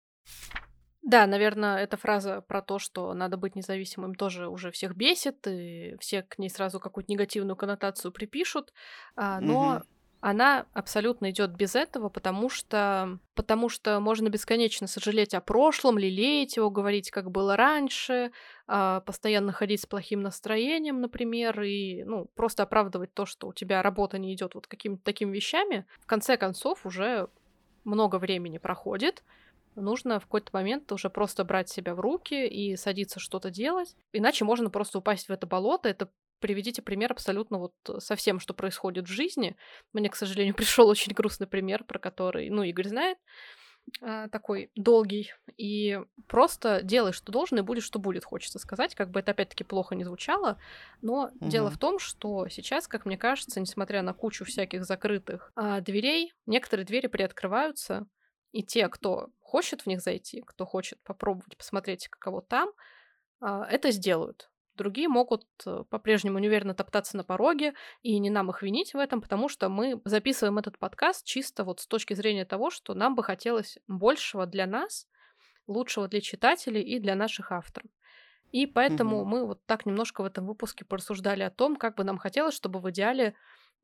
Да, наверное, эта фраза про то, что надо быть независимым, тоже уже всех бесит, и все к ней сразу какую-то негативную коннотацию припишут. А, но угу. она абсолютно идет без этого, потому что, потому что можно бесконечно сожалеть о прошлом, лелеять его, говорить, как было раньше, э, постоянно ходить с плохим настроением, например, и ну, просто оправдывать то, что у тебя работа не идет вот какими-то такими вещами. В конце концов, уже много времени проходит, нужно в какой-то момент уже просто брать себя в руки и садиться что-то делать. Иначе можно просто упасть в это болото. Это приведите пример абсолютно вот со всем, что происходит в жизни. Мне, к сожалению, *laughs* пришел очень грустный пример, про который, ну, Игорь знает, а, такой долгий. И просто делай, что должен, и будет, что будет, хочется сказать. Как бы это опять-таки плохо не звучало. Но угу. дело в том, что сейчас, как мне кажется, несмотря на кучу всяких закрытых а, дверей, некоторые двери приоткрываются, и те, кто хочет в них зайти, кто хочет попробовать посмотреть, каково там, а, это сделают. Другие могут э, по-прежнему неуверенно топтаться на пороге, и не нам их винить в этом, потому что мы записываем этот подкаст чисто вот с точки зрения того, что нам бы хотелось большего для нас, лучшего для читателей и для наших авторов. И поэтому угу. мы вот так немножко в этом выпуске порассуждали о том, как бы нам хотелось, чтобы в идеале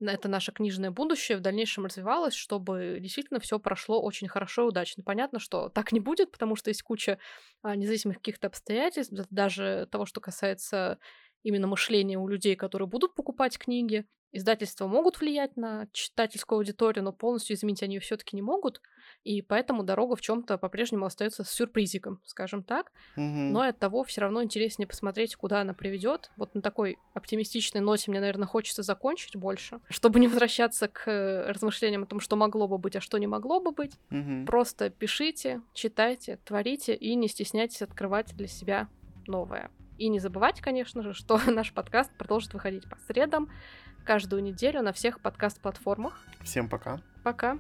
это наше книжное будущее в дальнейшем развивалось, чтобы действительно все прошло очень хорошо и удачно. Понятно, что так не будет, потому что есть куча а, независимых каких-то обстоятельств, даже того, что касается именно мышления у людей, которые будут покупать книги. Издательства могут влиять на читательскую аудиторию, но полностью изменить они все-таки не могут, и поэтому дорога в чем-то по-прежнему остается сюрпризиком, скажем так. Угу. Но от того все равно интереснее посмотреть, куда она приведет. Вот на такой оптимистичной ноте мне, наверное, хочется закончить больше, чтобы не возвращаться к размышлениям о том, что могло бы быть, а что не могло бы быть. Угу. Просто пишите, читайте, творите и не стесняйтесь открывать для себя новое. И не забывайте, конечно же, что *laughs* наш подкаст продолжит выходить по средам каждую неделю на всех подкаст-платформах. Всем пока. Пока.